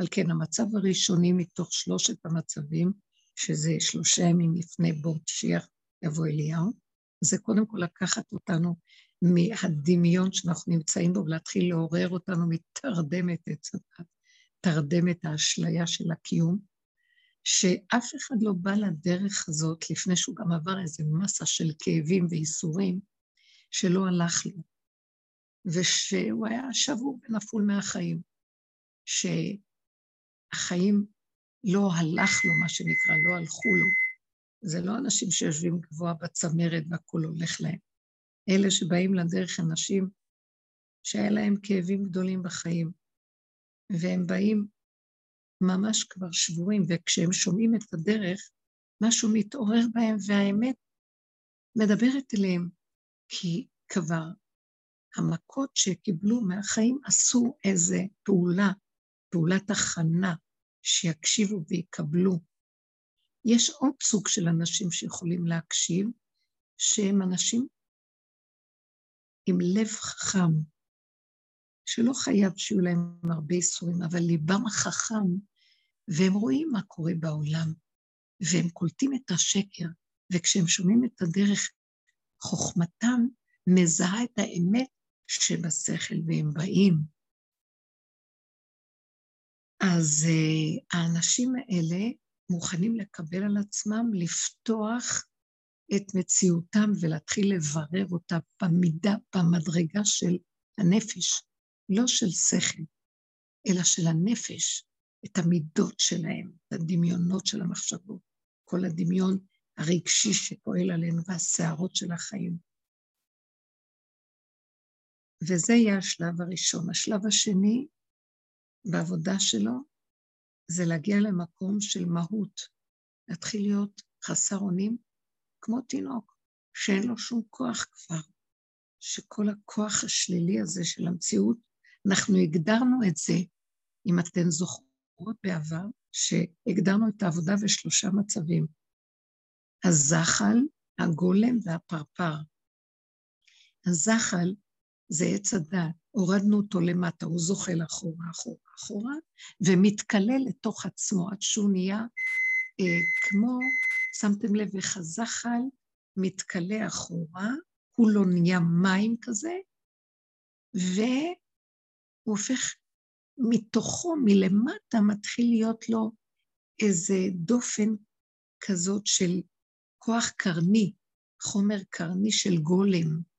על כן, המצב הראשוני מתוך שלושת המצבים, שזה שלושה ימים לפני בו משיח יבוא אליהו, זה קודם כל לקחת אותנו מהדמיון שאנחנו נמצאים בו ולהתחיל לעורר אותנו מתרדמת את הדת, תרדמת האשליה של הקיום, שאף אחד לא בא לדרך הזאת לפני שהוא גם עבר איזה מסה של כאבים וייסורים שלא הלך לו. ושהוא היה שבור ונפול מהחיים, שהחיים לא הלך לו, מה שנקרא, לא הלכו לו. זה לא אנשים שיושבים גבוה בצמרת והכול הולך להם. אלה שבאים לדרך אנשים שהיה להם כאבים גדולים בחיים, והם באים ממש כבר שבורים, וכשהם שומעים את הדרך, משהו מתעורר בהם, והאמת מדברת אליהם, כי כבר המכות שקיבלו מהחיים עשו איזו פעולה פעולת הכנה, שיקשיבו ויקבלו. יש עוד סוג של אנשים שיכולים להקשיב, שהם אנשים עם לב חכם, שלא חייב שיהיו להם הרבה איסורים, אבל ליבם חכם, והם רואים מה קורה בעולם, והם קולטים את השקר, וכשהם שומעים את הדרך, חוכמתם מזהה את האמת שבשכל, והם באים. אז uh, האנשים האלה מוכנים לקבל על עצמם, לפתוח את מציאותם ולהתחיל לברר אותה במידה, במדרגה של הנפש, לא של שכל, אלא של הנפש, את המידות שלהם, את הדמיונות של המחשבות, כל הדמיון הרגשי שפועל עלינו והסערות של החיים. וזה יהיה השלב הראשון. השלב השני בעבודה שלו זה להגיע למקום של מהות, להתחיל להיות חסר אונים כמו תינוק, שאין לו שום כוח כבר, שכל הכוח השלילי הזה של המציאות, אנחנו הגדרנו את זה, אם אתן זוכרות בעבר, שהגדרנו את העבודה בשלושה מצבים. הזחל, הגולם והפרפר. הזחל זה עץ הדת, הורדנו אותו למטה, הוא זוחל אחורה, אחורה, אחורה, ומתכלה לתוך עצמו עד שהוא נהיה אה, כמו, שמתם לב איך הזחל מתכלה אחורה, הוא לא נהיה מים כזה, והוא הופך, מתוכו, מלמטה, מתחיל להיות לו איזה דופן כזאת של כוח קרני, חומר קרני של גולם,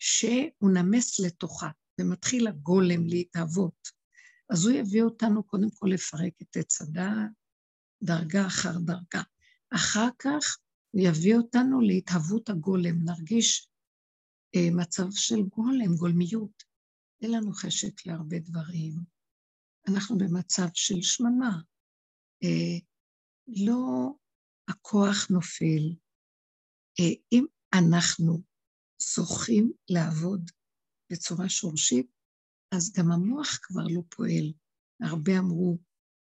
שהוא נמס לתוכה, ומתחיל הגולם להתהוות. אז הוא יביא אותנו קודם כל לפרק את עץ הדעת, דרגה אחר דרגה. אחר כך הוא יביא אותנו להתהוות הגולם, נרגיש אה, מצב של גולם, גולמיות. אין לנו חשק להרבה דברים. אנחנו במצב של שממה. אה, לא הכוח נופל. אה, אם אנחנו זוכים לעבוד בצורה שורשית, אז גם המוח כבר לא פועל. הרבה אמרו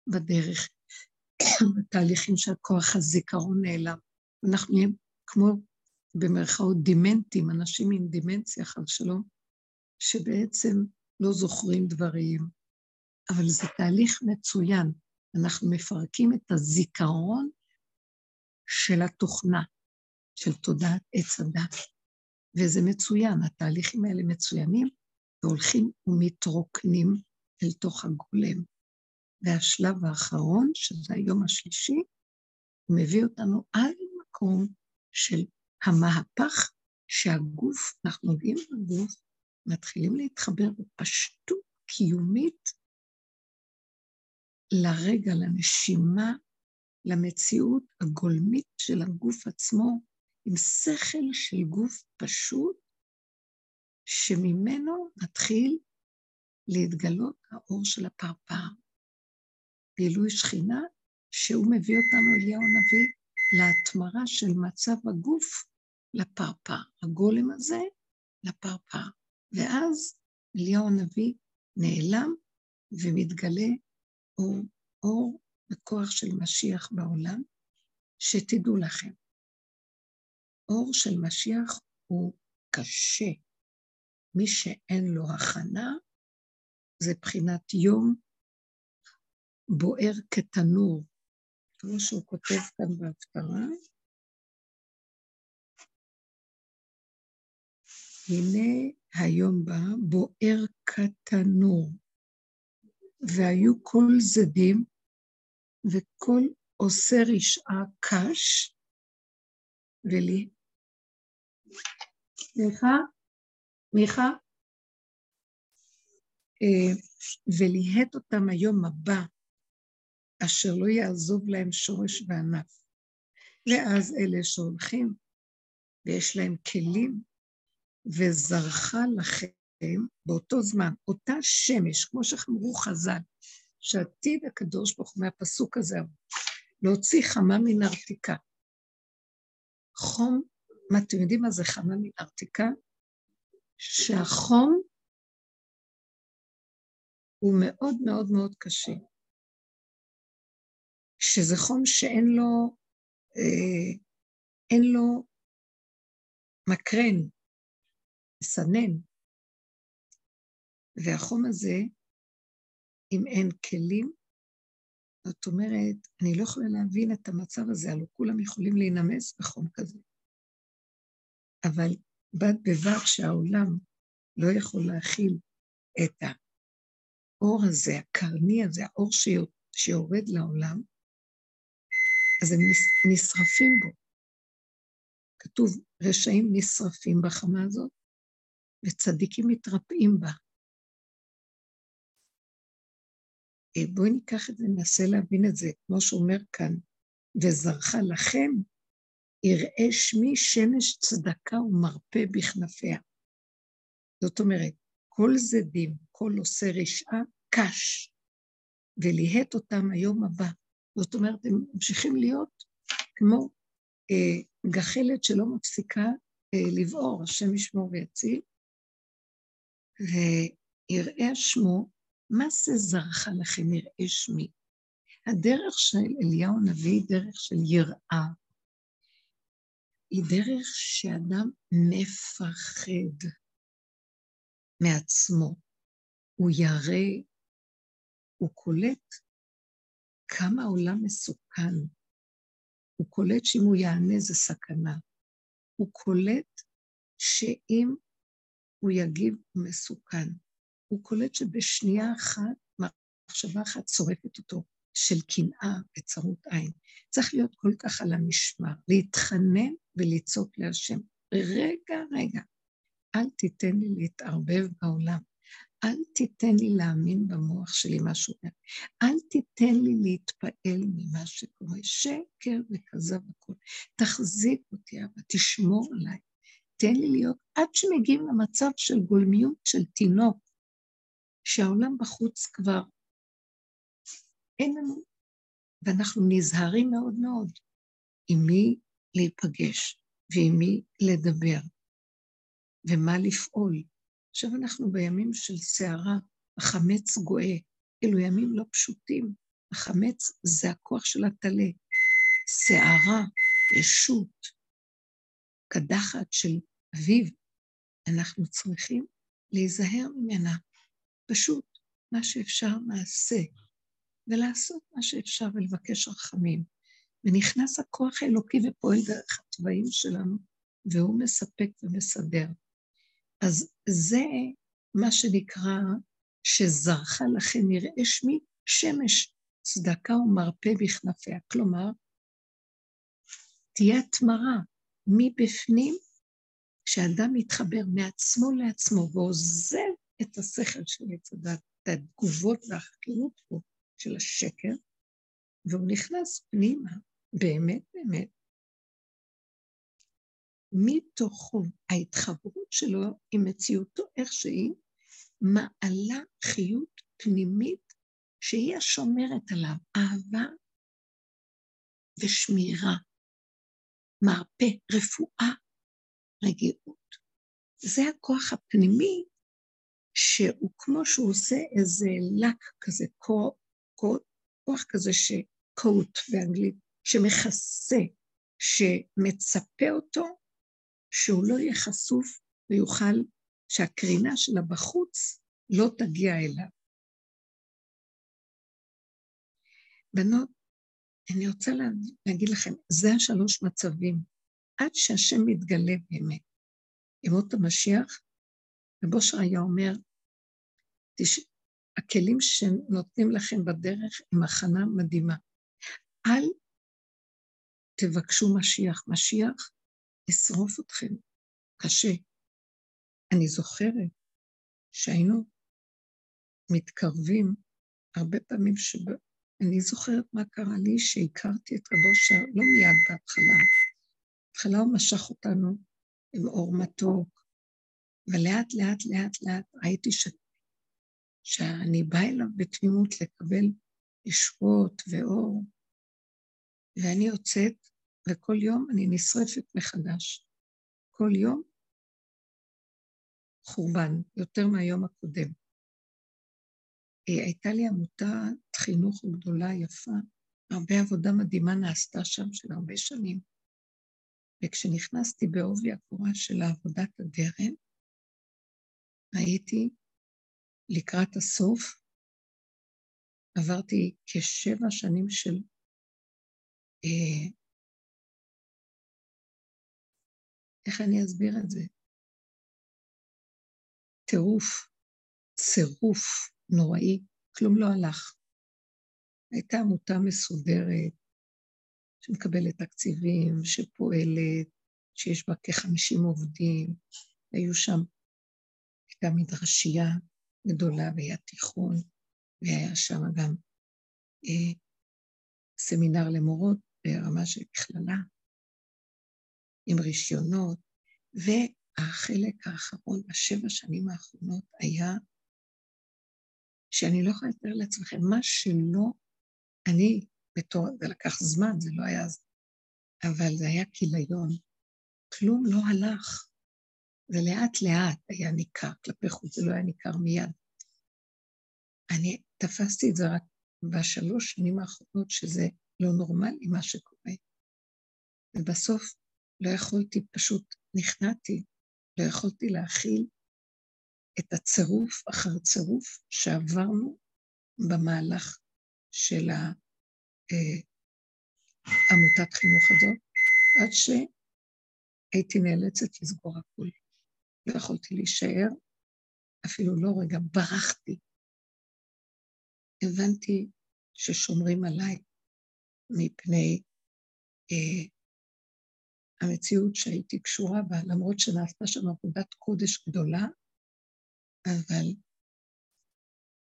בדרך, בתהליכים של כוח הזיכרון נעלם. אנחנו נהיים כמו במרכאות דימנטים, אנשים עם דימנציה, חל שלום, שבעצם לא זוכרים דברים, אבל זה תהליך מצוין. אנחנו מפרקים את הזיכרון של התוכנה, של תודעת עץ הדת. וזה מצוין, התהליכים האלה מצוינים, והולכים ומתרוקנים אל תוך הגולם. והשלב האחרון, שזה היום השלישי, מביא אותנו עד למקום של המהפך שהגוף, אנחנו נוגעים בגוף, מתחילים להתחבר בפשטות קיומית לרגע, לנשימה, למציאות הגולמית של הגוף עצמו, עם שכל של גוף פשוט, שממנו מתחיל להתגלות האור של הפרפר. גילוי שכינה, שהוא מביא אותנו, אליהו הנביא, להתמרה של מצב הגוף לפרפר. הגולם הזה לפרפר. ואז אליהו הנביא נעלם ומתגלה אור, אור וכוח של משיח בעולם, שתדעו לכם, אור של משיח הוא קשה. מי שאין לו הכנה, זה בחינת יום בוער כתנור, כמו שהוא כותב כאן בהפטרה. הנה היום בא בוער כתנור, והיו כל זדים וכל עושה רשעה קש, ולי, סליחה, מיכה, אה, וליהט אותם היום הבא, אשר לא יעזוב להם שורש וענף. ואז אלה שהולכים ויש להם כלים, וזרחה לכם באותו זמן, אותה שמש, כמו שאמרו חז"ל, שעתיד הקדוש ברוך הוא מהפסוק הזה, להוציא חמה מן ארתיקה. חום, מה אתם יודעים מה זה חמה מן ארתיקה? שהחום הוא מאוד מאוד מאוד קשה. שזה חום שאין לו, אה, אין לו מקרן, מסנן. והחום הזה, אם אין כלים, זאת אומרת, אני לא יכולה להבין את המצב הזה, הלוא כולם יכולים להינמס בחום כזה. אבל בד בבד שהעולם לא יכול להכיל את האור הזה, הקרני הזה, האור שיורד לעולם, אז הם נשרפים בו. כתוב, רשעים נשרפים בחמה הזאת, וצדיקים מתרפאים בה. אה, בואי ניקח את זה, ננסה להבין את זה, כמו שאומר כאן, וזרחה לכם, יראה שמי שמש צדקה ומרפא בכנפיה. זאת אומרת, כל זדים, כל עושה רשעה, קש, וליהט אותם היום הבא. זאת אומרת, הם ממשיכים להיות כמו אה, גחלת שלא מפסיקה אה, לבעור, השם ישמור ויציל, ויראה שמו, מה זה זרחה לכם יראה שמי? הדרך של אליהו הנביא היא דרך של יראה. היא דרך שאדם מפחד מעצמו. הוא ירא, הוא קולט כמה העולם מסוכן. הוא קולט שאם הוא יענה זה סכנה. הוא קולט שאם הוא יגיב הוא מסוכן. הוא קולט שבשנייה אחת, מחשבה אחת צורפת אותו, של קנאה וצרות עין. צריך להיות כל כך על המשמר, להתחנן ולצעוק להשם. רגע, רגע, אל תיתן לי להתערבב בעולם. אל תיתן לי להאמין במוח שלי משהו אומר. אל תיתן לי להתפעל ממה שקורה. שקר וכזב הכול. תחזיק אותי, אבא, תשמור עליי. תן לי להיות, עד שמגיעים למצב של גולמיות של תינוק, שהעולם בחוץ כבר אין לנו, ואנחנו נזהרים מאוד מאוד עם מי להיפגש ועם מי לדבר ומה לפעול. עכשיו אנחנו בימים של סערה, החמץ גואה, אלו ימים לא פשוטים. החמץ זה הכוח של הטלה. סערה, ישות, קדחת של אביב, אנחנו צריכים להיזהר ממנה. פשוט, מה שאפשר נעשה, ולעשות מה שאפשר ולבקש רחמים. ונכנס הכוח האלוקי ופועל דרך התוואים שלנו, והוא מספק ומסדר. אז זה מה שנקרא, שזרחה לכם יראה שמי שמש צדקה ומרפא בכנפיה. כלומר, תהיה התמרה מבפנים, כשאדם מתחבר מעצמו לעצמו ועוזב את השכל של עץ את התגובות והחקירות פה של השקר, והוא נכנס פנימה, באמת באמת, מתוכו ההתחברות שלו עם מציאותו איך שהיא, מעלה חיות פנימית שהיא השומרת עליו, אהבה ושמירה, מרפא, רפואה, רגיעות. זה הכוח הפנימי שהוא כמו שהוא עושה איזה לק כזה, כוח כזה שקוט באנגלית, שמכסה, שמצפה אותו שהוא לא יהיה חשוף ויוכל, שהקרינה שלה בחוץ לא תגיע אליו. בנות, אני רוצה להגיד לכם, זה השלוש מצבים, עד שהשם מתגלה באמת. ימות המשיח, רבו היה אומר, תש... הכלים שנותנים לכם בדרך הם הכנה מדהימה. אל תבקשו משיח. משיח ישרוף אתכם. קשה. אני זוכרת שהיינו מתקרבים הרבה פעמים שב... אני זוכרת מה קרה לי שהכרתי את רבו שר, לא מיד בהתחלה. בהתחלה הוא משך אותנו עם אור מתוק, ולאט לאט לאט לאט ראיתי ש... שאני באה אליו בתמימות לקבל ישועות ואור, ואני יוצאת וכל יום אני נשרפת מחדש. כל יום חורבן, יותר מהיום הקודם. הייתה לי עמותת חינוך גדולה, יפה. הרבה עבודה מדהימה נעשתה שם של הרבה שנים. וכשנכנסתי בעובי הקורה של עבודת הדרן, הייתי לקראת הסוף, עברתי כשבע שנים של אה, איך אני אסביר את זה? טירוף, צירוף נוראי, כלום לא הלך. הייתה עמותה מסודרת, שמקבלת תקציבים, שפועלת, שיש בה כ-50 עובדים, היו שם, הייתה מדרשייה גדולה והיה תיכון, והיה שם גם אה, סמינר למורות ברמה של מכללה, עם רישיונות, והחלק האחרון בשבע שנים האחרונות היה שאני לא יכולה לתאר לעצמכם, מה שלא, אני בתור, זה לקח זמן, זה לא היה, אבל זה היה כיליון. כלום לא הלך. זה לאט לאט היה ניכר כלפי חוץ, זה לא היה ניכר מיד. אני תפסתי את זה רק בשלוש שנים האחרונות, שזה לא נורמלי מה שקורה. ובסוף לא יכולתי, פשוט נכנעתי, לא יכולתי להכיל את הצירוף אחר צירוף שעברנו במהלך של אה, חינוך הזאת, עד שהייתי נאלצת לסגור הכול. לא יכולתי להישאר, אפילו לא רגע, ברחתי. הבנתי ששומרים עליי מפני אה, המציאות שהייתי קשורה בה, למרות שנעשתה שם עבודת קודש גדולה, אבל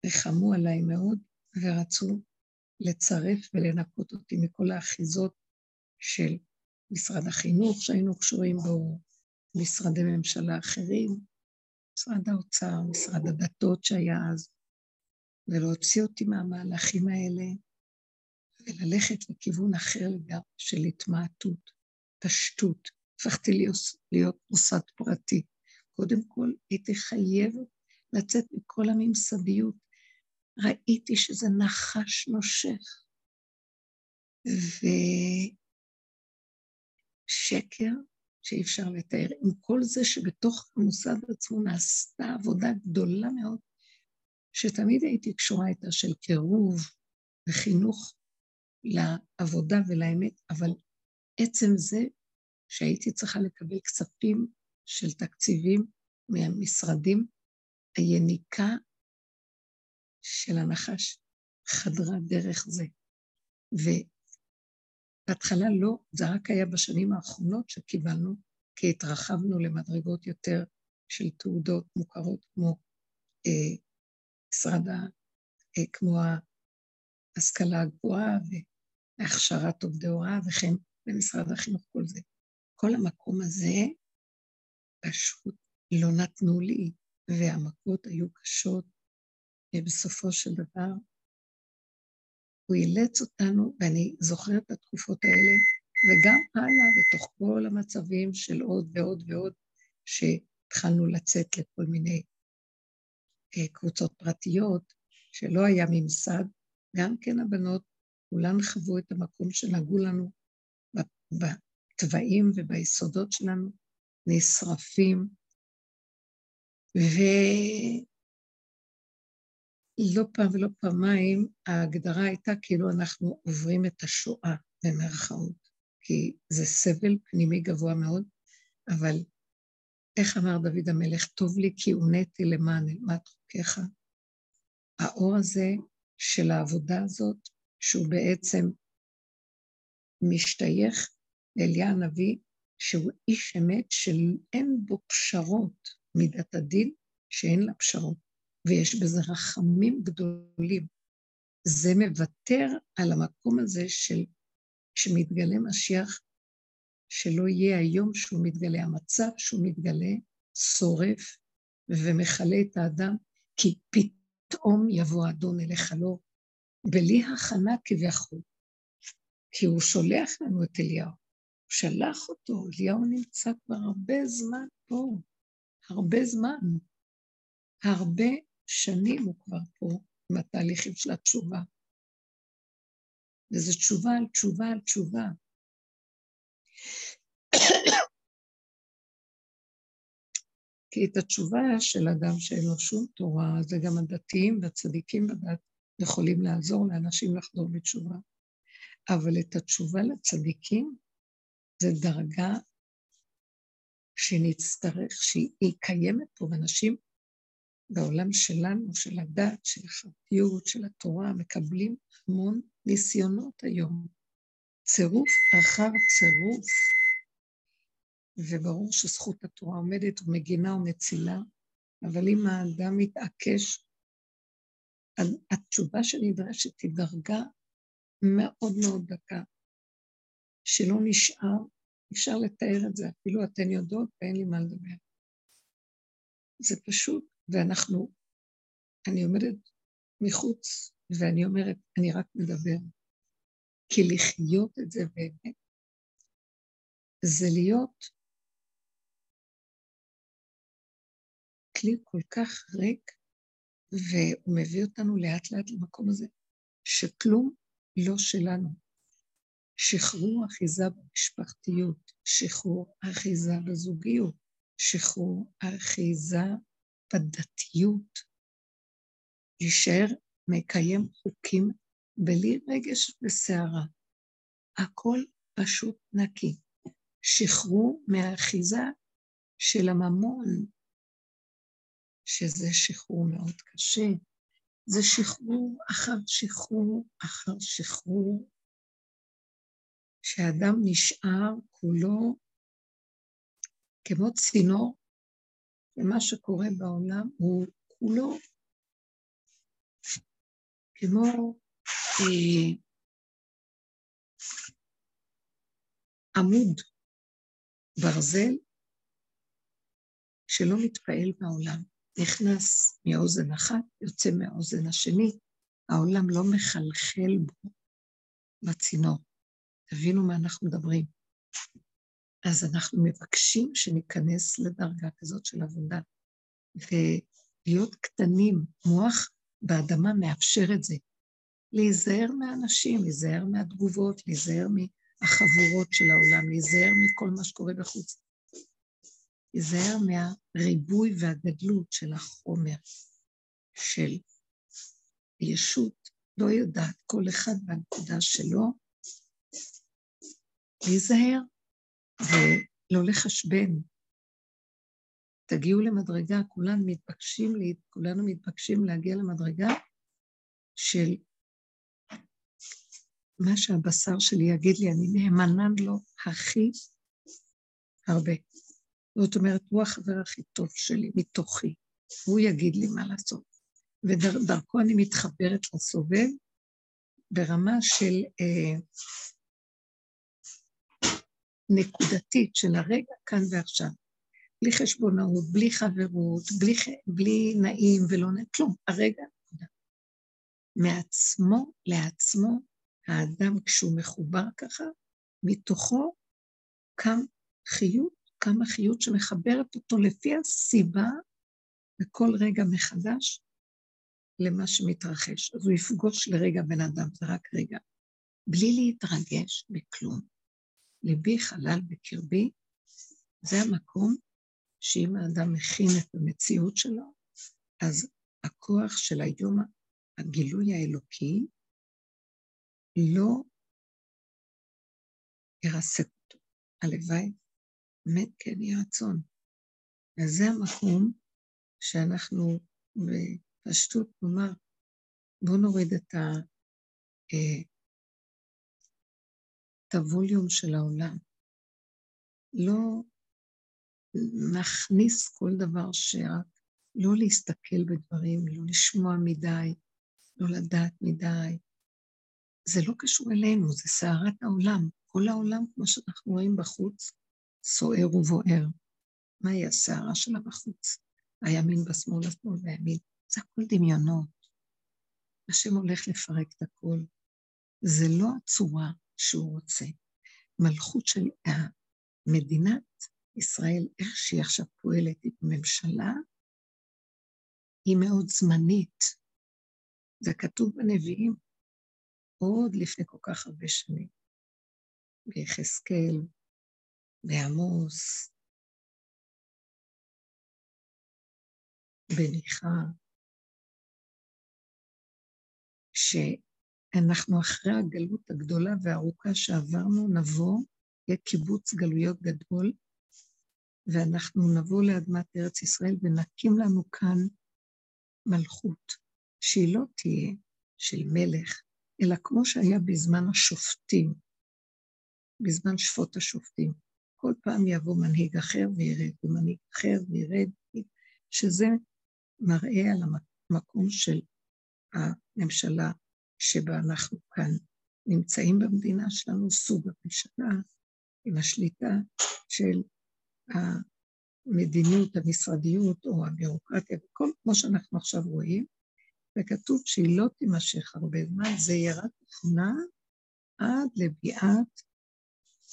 ריחמו עליי מאוד ורצו לצרף ולנקות אותי מכל האחיזות של משרד החינוך שהיינו קשורים בו, משרדי ממשלה אחרים, משרד האוצר, משרד הדתות שהיה אז, ולהוציא אותי מהמהלכים האלה וללכת לכיוון אחר לגמרי של התמעטות, פשטות. הפכתי להיות, להיות מוסד פרטי. קודם כל, הייתי חייבת לצאת מכל הממסדיות. ראיתי שזה נחש נושך. ושקר שאי אפשר לתאר. עם כל זה שבתוך המוסד עצמו נעשתה עבודה גדולה מאוד, שתמיד הייתי קשורה איתה של קירוב וחינוך לעבודה ולאמת, אבל עצם זה שהייתי צריכה לקבל כספים של תקציבים מהמשרדים, היניקה של הנחש חדרה דרך זה. ובהתחלה לא, זה רק היה בשנים האחרונות שקיבלנו, כי התרחבנו למדרגות יותר של תעודות מוכרות כמו אה, משרד ה... אה, כמו ההשכלה הגבוהה והכשרת עובדי הוראה וכן במשרד החינוך כל זה. כל המקום הזה פשוט לא נתנו לי, והמכות היו קשות, ובסופו של דבר הוא אילץ אותנו, ואני זוכרת את התקופות האלה, וגם הלאה, בתוך כל המצבים של עוד ועוד ועוד, שהתחלנו לצאת לכל מיני קבוצות פרטיות, שלא היה ממסד, גם כן הבנות, כולן חוו את המקום שנגעו לנו בתוואים וביסודות שלנו, נשרפים, ולא פעם ולא פעמיים ההגדרה הייתה כאילו אנחנו עוברים את השואה, במרכאות, כי זה סבל פנימי גבוה מאוד, אבל איך אמר דוד המלך, טוב לי כי הונאתי למען אלמד חוקיך. האור הזה של העבודה הזאת, שהוא בעצם משתייך לאליה הנביא, שהוא איש אמת שאין בו פשרות, מידת הדין שאין לה פשרות, ויש בזה רחמים גדולים. זה מוותר על המקום הזה של שמתגלה משיח, שלא יהיה היום שהוא מתגלה, המצב שהוא מתגלה שורף ומכלה את האדם, כי פתאום יבוא האדון אליך לא, בלי הכנה כביכול, כי הוא שולח לנו את אליהו. הוא שלח אותו, אליהו נמצא כבר הרבה זמן פה, הרבה זמן. הרבה שנים הוא כבר פה, עם התהליכים של התשובה. וזו תשובה על תשובה על תשובה. כי את התשובה של אדם שאין לו שום תורה, זה גם הדתיים והצדיקים בדת יכולים לעזור לאנשים לחזור בתשובה. אבל את התשובה לצדיקים זה דרגה שנצטרך, שהיא קיימת פה, ואנשים בעולם שלנו, של הדת, של החרטיות, של התורה, מקבלים המון ניסיונות היום. צירוף אחר צירוף. וברור שזכות התורה עומדת ומגינה ומצילה, אבל אם האדם מתעקש, התשובה שנדרשת היא דרגה מאוד מאוד דקה, שלא נשאר, אפשר לתאר את זה, אפילו אתן יודעות ואין לי מה לדבר. זה פשוט, ואנחנו, אני עומדת מחוץ, ואני אומרת, אני רק מדבר. כי לחיות את זה באמת, זה להיות כלי כל כך ריק, והוא מביא אותנו לאט לאט למקום הזה, שכלום לא שלנו. שחרור אחיזה במשפחתיות, שחרור אחיזה בזוגיות, שחרור אחיזה בדתיות, להישאר מקיים חוקים בלי רגש וסערה. הכל פשוט נקי. שחרור מהאחיזה של הממון, שזה שחרור מאוד קשה. זה שחרור אחר שחרור אחר שחרור, שאדם נשאר כולו כמו צינור, ומה שקורה בעולם הוא כולו כמו אה, עמוד ברזל שלא מתפעל בעולם. נכנס מאוזן אחת, יוצא מהאוזן השני, העולם לא מחלחל בו בצינור. תבינו מה אנחנו מדברים. אז אנחנו מבקשים שניכנס לדרגה כזאת של עבודה, ולהיות קטנים, מוח באדמה מאפשר את זה. להיזהר מהאנשים, להיזהר מהתגובות, להיזהר מהחבורות של העולם, להיזהר מכל מה שקורה בחוץ. להיזהר מהריבוי והגדלות של החומר, של ישות לא יודעת, כל אחד בנקודה שלו, להיזהר ולא לחשבן. תגיעו למדרגה, כולנו מתבקשים, כולנו מתבקשים להגיע למדרגה של מה שהבשר שלי יגיד לי, אני נאמנה לו הכי הרבה. זאת אומרת, הוא החבר הכי טוב שלי, מתוכי. הוא יגיד לי מה לעשות. ודרכו אני מתחברת לסובב ברמה של אה, נקודתית של הרגע כאן ועכשיו. בלי חשבונאות, בלי חברות, בלי, בלי נעים ולא נעים, כלום, הרגע, נקודה. מעצמו לעצמו, האדם כשהוא מחובר ככה, מתוכו קם חיות כמה חיות שמחברת אותו לפי הסיבה בכל רגע מחדש למה שמתרחש. אז הוא יפגוש לרגע בן אדם, זה רק רגע, בלי להתרגש בכלום. ליבי חלל בקרבי, זה המקום שאם האדם מכין את המציאות שלו, אז הכוח של היום, הגילוי האלוקי, לא ירסק אותו. הלוואי באמת כן יהיה רצון. וזה המקום שאנחנו בפשטות נאמר, בואו נוריד את, ה, אה, את הווליום של העולם. לא נכניס כל דבר שרק לא להסתכל בדברים, לא לשמוע מדי, לא לדעת מדי. זה לא קשור אלינו, זה סערת העולם. כל העולם, כמו שאנחנו רואים בחוץ, סוער ובוער. מהי הסערה שלה בחוץ? הימין בשמאל, השמאל והימין. זה הכל דמיונות. השם הולך לפרק את הכל. זה לא הצורה שהוא רוצה. מלכות של מדינת ישראל, איך שהיא עכשיו פועלת עם ממשלה, היא מאוד זמנית. זה כתוב בנביאים עוד לפני כל כך הרבה שנים. ביחזקאל, בעמוס, בניחה, שאנחנו אחרי הגלות הגדולה והארוכה שעברנו, נבוא, יהיה קיבוץ גלויות גדול, ואנחנו נבוא לאדמת ארץ ישראל ונקים לנו כאן מלכות, שהיא לא תהיה של מלך, אלא כמו שהיה בזמן השופטים, בזמן שפוט השופטים. כל פעם יבוא מנהיג אחר וירד, ומנהיג אחר וירד, שזה מראה על המקום של הממשלה שבה אנחנו כאן נמצאים במדינה שלנו, סוג הממשלה, עם השליטה של המדיניות, המשרדיות או הביורוקרטיה, וכל כמו שאנחנו עכשיו רואים, וכתוב שהיא לא תימשך הרבה זמן, זה יהיה רק תכונה עד לביאת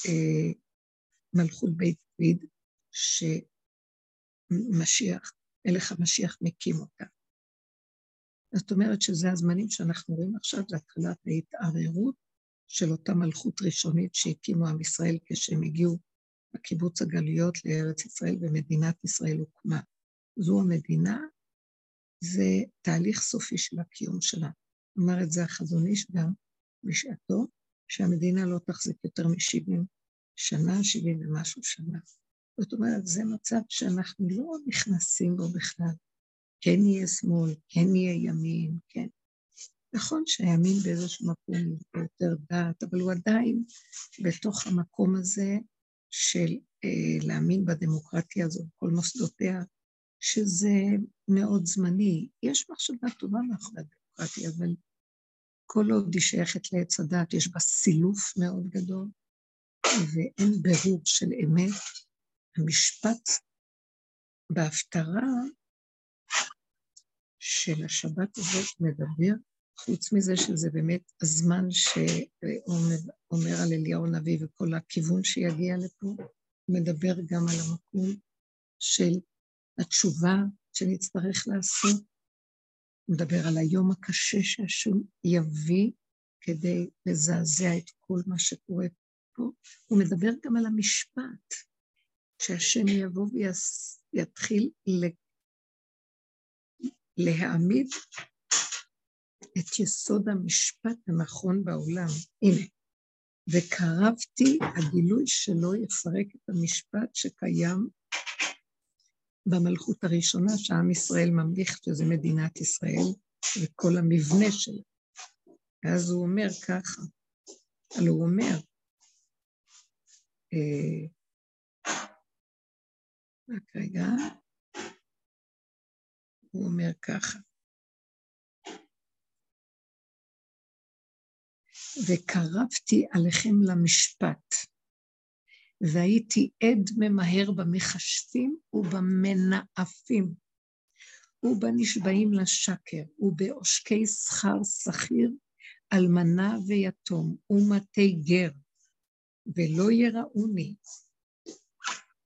אה, מלכות בית דוד, שמשיח, מלך המשיח מקים אותה. זאת אומרת שזה הזמנים שאנחנו רואים עכשיו, זה התחלת ההתערערות של אותה מלכות ראשונית שהקימו עם ישראל כשהם הגיעו לקיבוץ הגלויות לארץ ישראל ומדינת ישראל הוקמה. זו המדינה, זה תהליך סופי של הקיום שלה. אמר את זה החזון איש גם בשעתו, שהמדינה לא תחזיק יותר מ-70 שנה, 70 ומשהו שנה. זאת אומרת, זה מצב שאנחנו לא נכנסים בו בכלל. כן יהיה שמאל, כן יהיה ימין, כן. נכון שהימין באיזשהו מקום הוא יותר דעת, אבל הוא עדיין בתוך המקום הזה של אה, להאמין בדמוקרטיה הזו, כל מוסדותיה, שזה מאוד זמני. יש מחשבה טובה מאחורי הדמוקרטיה, אבל כל עוד היא שייכת לעץ הדת, יש בה סילוף מאוד גדול, ואין בירור של אמת. המשפט בהפטרה של השבת הזאת מדבר, חוץ מזה שזה באמת הזמן שאומר על אליהו הנביא וכל הכיוון שיגיע לפה, מדבר גם על המקום של התשובה שנצטרך לעשות, מדבר על היום הקשה שהשם יביא כדי לזעזע את כל מה שקורה פה. הוא מדבר גם על המשפט, שהשם יבוא ויתחיל להעמיד את יסוד המשפט הנכון בעולם. הנה, וקרבתי, הגילוי שלו יפרק את המשפט שקיים במלכות הראשונה שעם ישראל ממליך, שזה מדינת ישראל, וכל המבנה שלה. ואז הוא אומר ככה, הלוא הוא אומר, רק רגע, הוא אומר ככה, וקרבתי עליכם למשפט, והייתי עד ממהר במכשפים ובמנאפים, ובנשבעים לשקר, ובעושקי שכר שכיר, אלמנה ויתום, ומטי גר, ולא יראוני.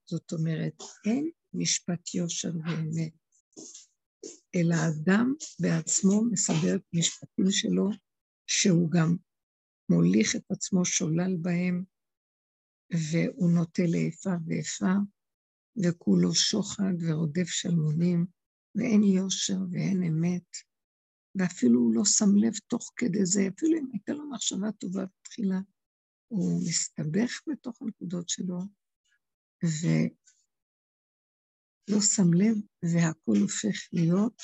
זאת אומרת, אין משפט יושר ואמת, אלא האדם בעצמו מסדר את המשפטים שלו, שהוא גם מוליך את עצמו שולל בהם, והוא נוטה לאיפה ואיפה, וכולו שוחד ורודף שלמונים, ואין יושר ואין אמת, ואפילו הוא לא שם לב תוך כדי זה, אפילו אם הייתה לו מחשבה טובה בתחילה, הוא מסתבך בתוך הנקודות שלו, ולא שם לב, והכול הופך להיות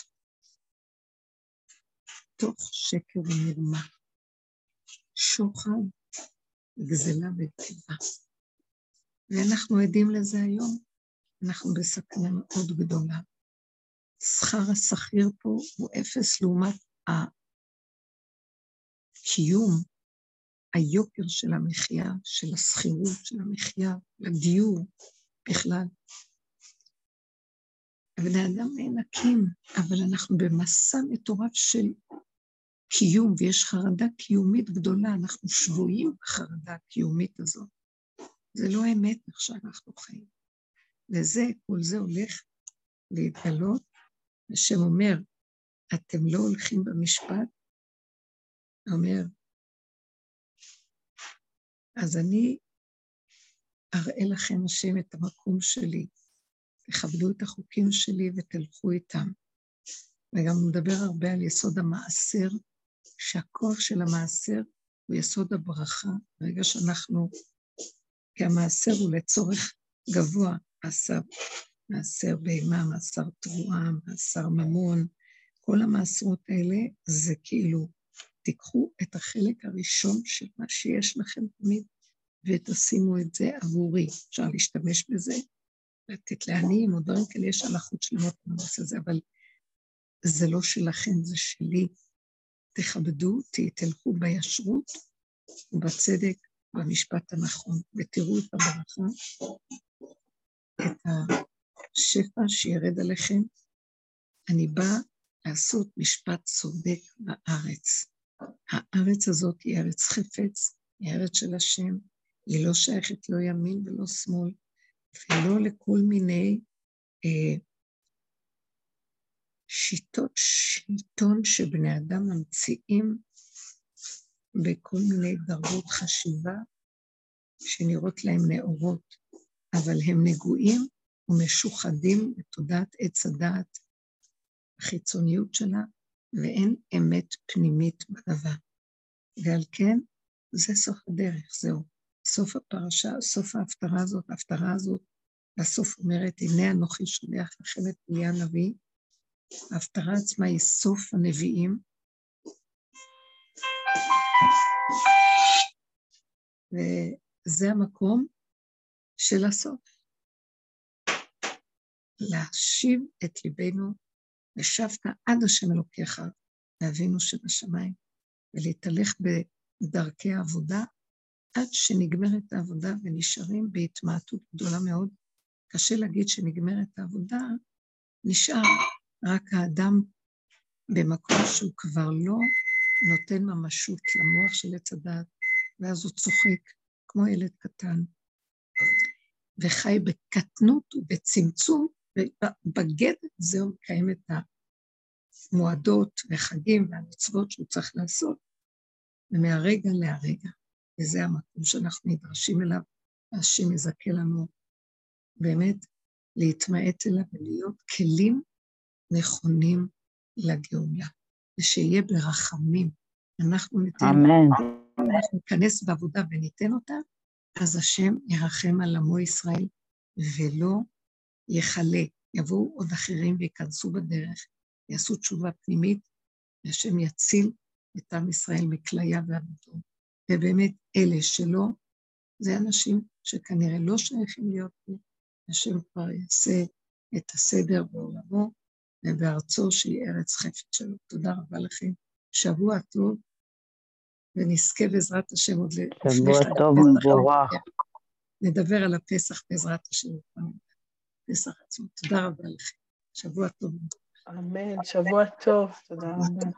תוך שקר ומרמה. שוחד, גזלה ותיבה. ואנחנו עדים לזה היום, אנחנו בסכנה מאוד גדולה. שכר השכיר פה הוא אפס לעומת הקיום, היוקר של המחיה, של השכירות, של המחיה, לדיור בכלל. הבני אדם נאנקים, אבל אנחנו במסע מטורף של קיום, ויש חרדה קיומית גדולה, אנחנו שבויים בחרדה הקיומית הזאת. זה לא אמת איך שאנחנו חיים. וזה, כל זה הולך להתגלות. השם אומר, אתם לא הולכים במשפט, אומר, אז אני אראה לכם, השם, את המקום שלי. תכבדו את החוקים שלי ותלכו איתם. וגם הוא מדבר הרבה על יסוד המעשר, שהכוח של המעשר הוא יסוד הברכה. ברגע שאנחנו, כי המעשר הוא לצורך גבוה, מעשר, מעשר בהמה, מעשר תרועה, מעשר ממון, כל המעשרות האלה זה כאילו, תיקחו את החלק הראשון של מה שיש לכם תמיד ותשימו את זה עבורי. אפשר להשתמש בזה, לתת לעניים או דברים כאלה, יש הלכות שלמות בנושא הזה, אבל זה לא שלכם, זה שלי. תכבדו אותי, תלכו בישרות ובצדק, במשפט הנכון, ותראו את הברכה, את השפע שירד עליכם. אני באה לעשות משפט צודק בארץ. הארץ הזאת היא ארץ חפץ, היא ארץ של השם, היא לא שייכת לא ימין ולא שמאל, ולא לכל מיני אה, שיטות שלטון שבני אדם ממציאים בכל מיני דרגות חשיבה שנראות להם נאורות, אבל הם נגועים ומשוחדים בתודעת עץ הדעת, החיצוניות שלה, ואין אמת פנימית בדבר. ועל כן, זה סוף הדרך, זהו. סוף הפרשה, סוף ההפטרה הזאת, ההפטרה הזאת, בסוף אומרת, הנה אנוכי שולח לכם את פניה הנביא. ההפטרה עצמה היא סוף הנביאים. וזה המקום של הסוף. להשיב את ליבנו, ושבת עד השם אלוקיך, לאבינו שבשמיים, ולהתהלך בדרכי העבודה עד שנגמרת העבודה ונשארים בהתמעטות גדולה מאוד. קשה להגיד שנגמרת העבודה, נשאר רק האדם במקום שהוא כבר לא נותן ממשות למוח של עץ הדעת, ואז הוא צוחק כמו ילד קטן, וחי בקטנות ובצמצום, ובגדר הזה הוא מקיים את המועדות וחגים והמצוות שהוא צריך לעשות, ומהרגע להרגע. וזה המקום שאנחנו נדרשים אליו, השם יזכה לנו באמת להתמעט אליו ולהיות כלים נכונים לגאולה, ושיהיה ברחמים. אנחנו ניתן, אמן. אנחנו ניכנס בעבודה וניתן אותה, אז השם ירחם על עמו ישראל ולא יכלה. יבואו עוד אחרים וייכנסו בדרך, יעשו תשובה פנימית, והשם יציל את עם ישראל מכליה ועבודות. ובאמת אלה שלא, זה אנשים שכנראה לא שייכים להיות פה, השם כבר יעשה את הסדר בעולמו ובארצו שהיא ארץ חפץ שלו. תודה רבה לכם. שבוע טוב, ונזכה בעזרת השם עוד לפני שבוע טוב ומבורך. נדבר על הפסח בעזרת השם. פסח עצמו. תודה רבה לכם. שבוע טוב. אמן, שבוע טוב. תודה רבה.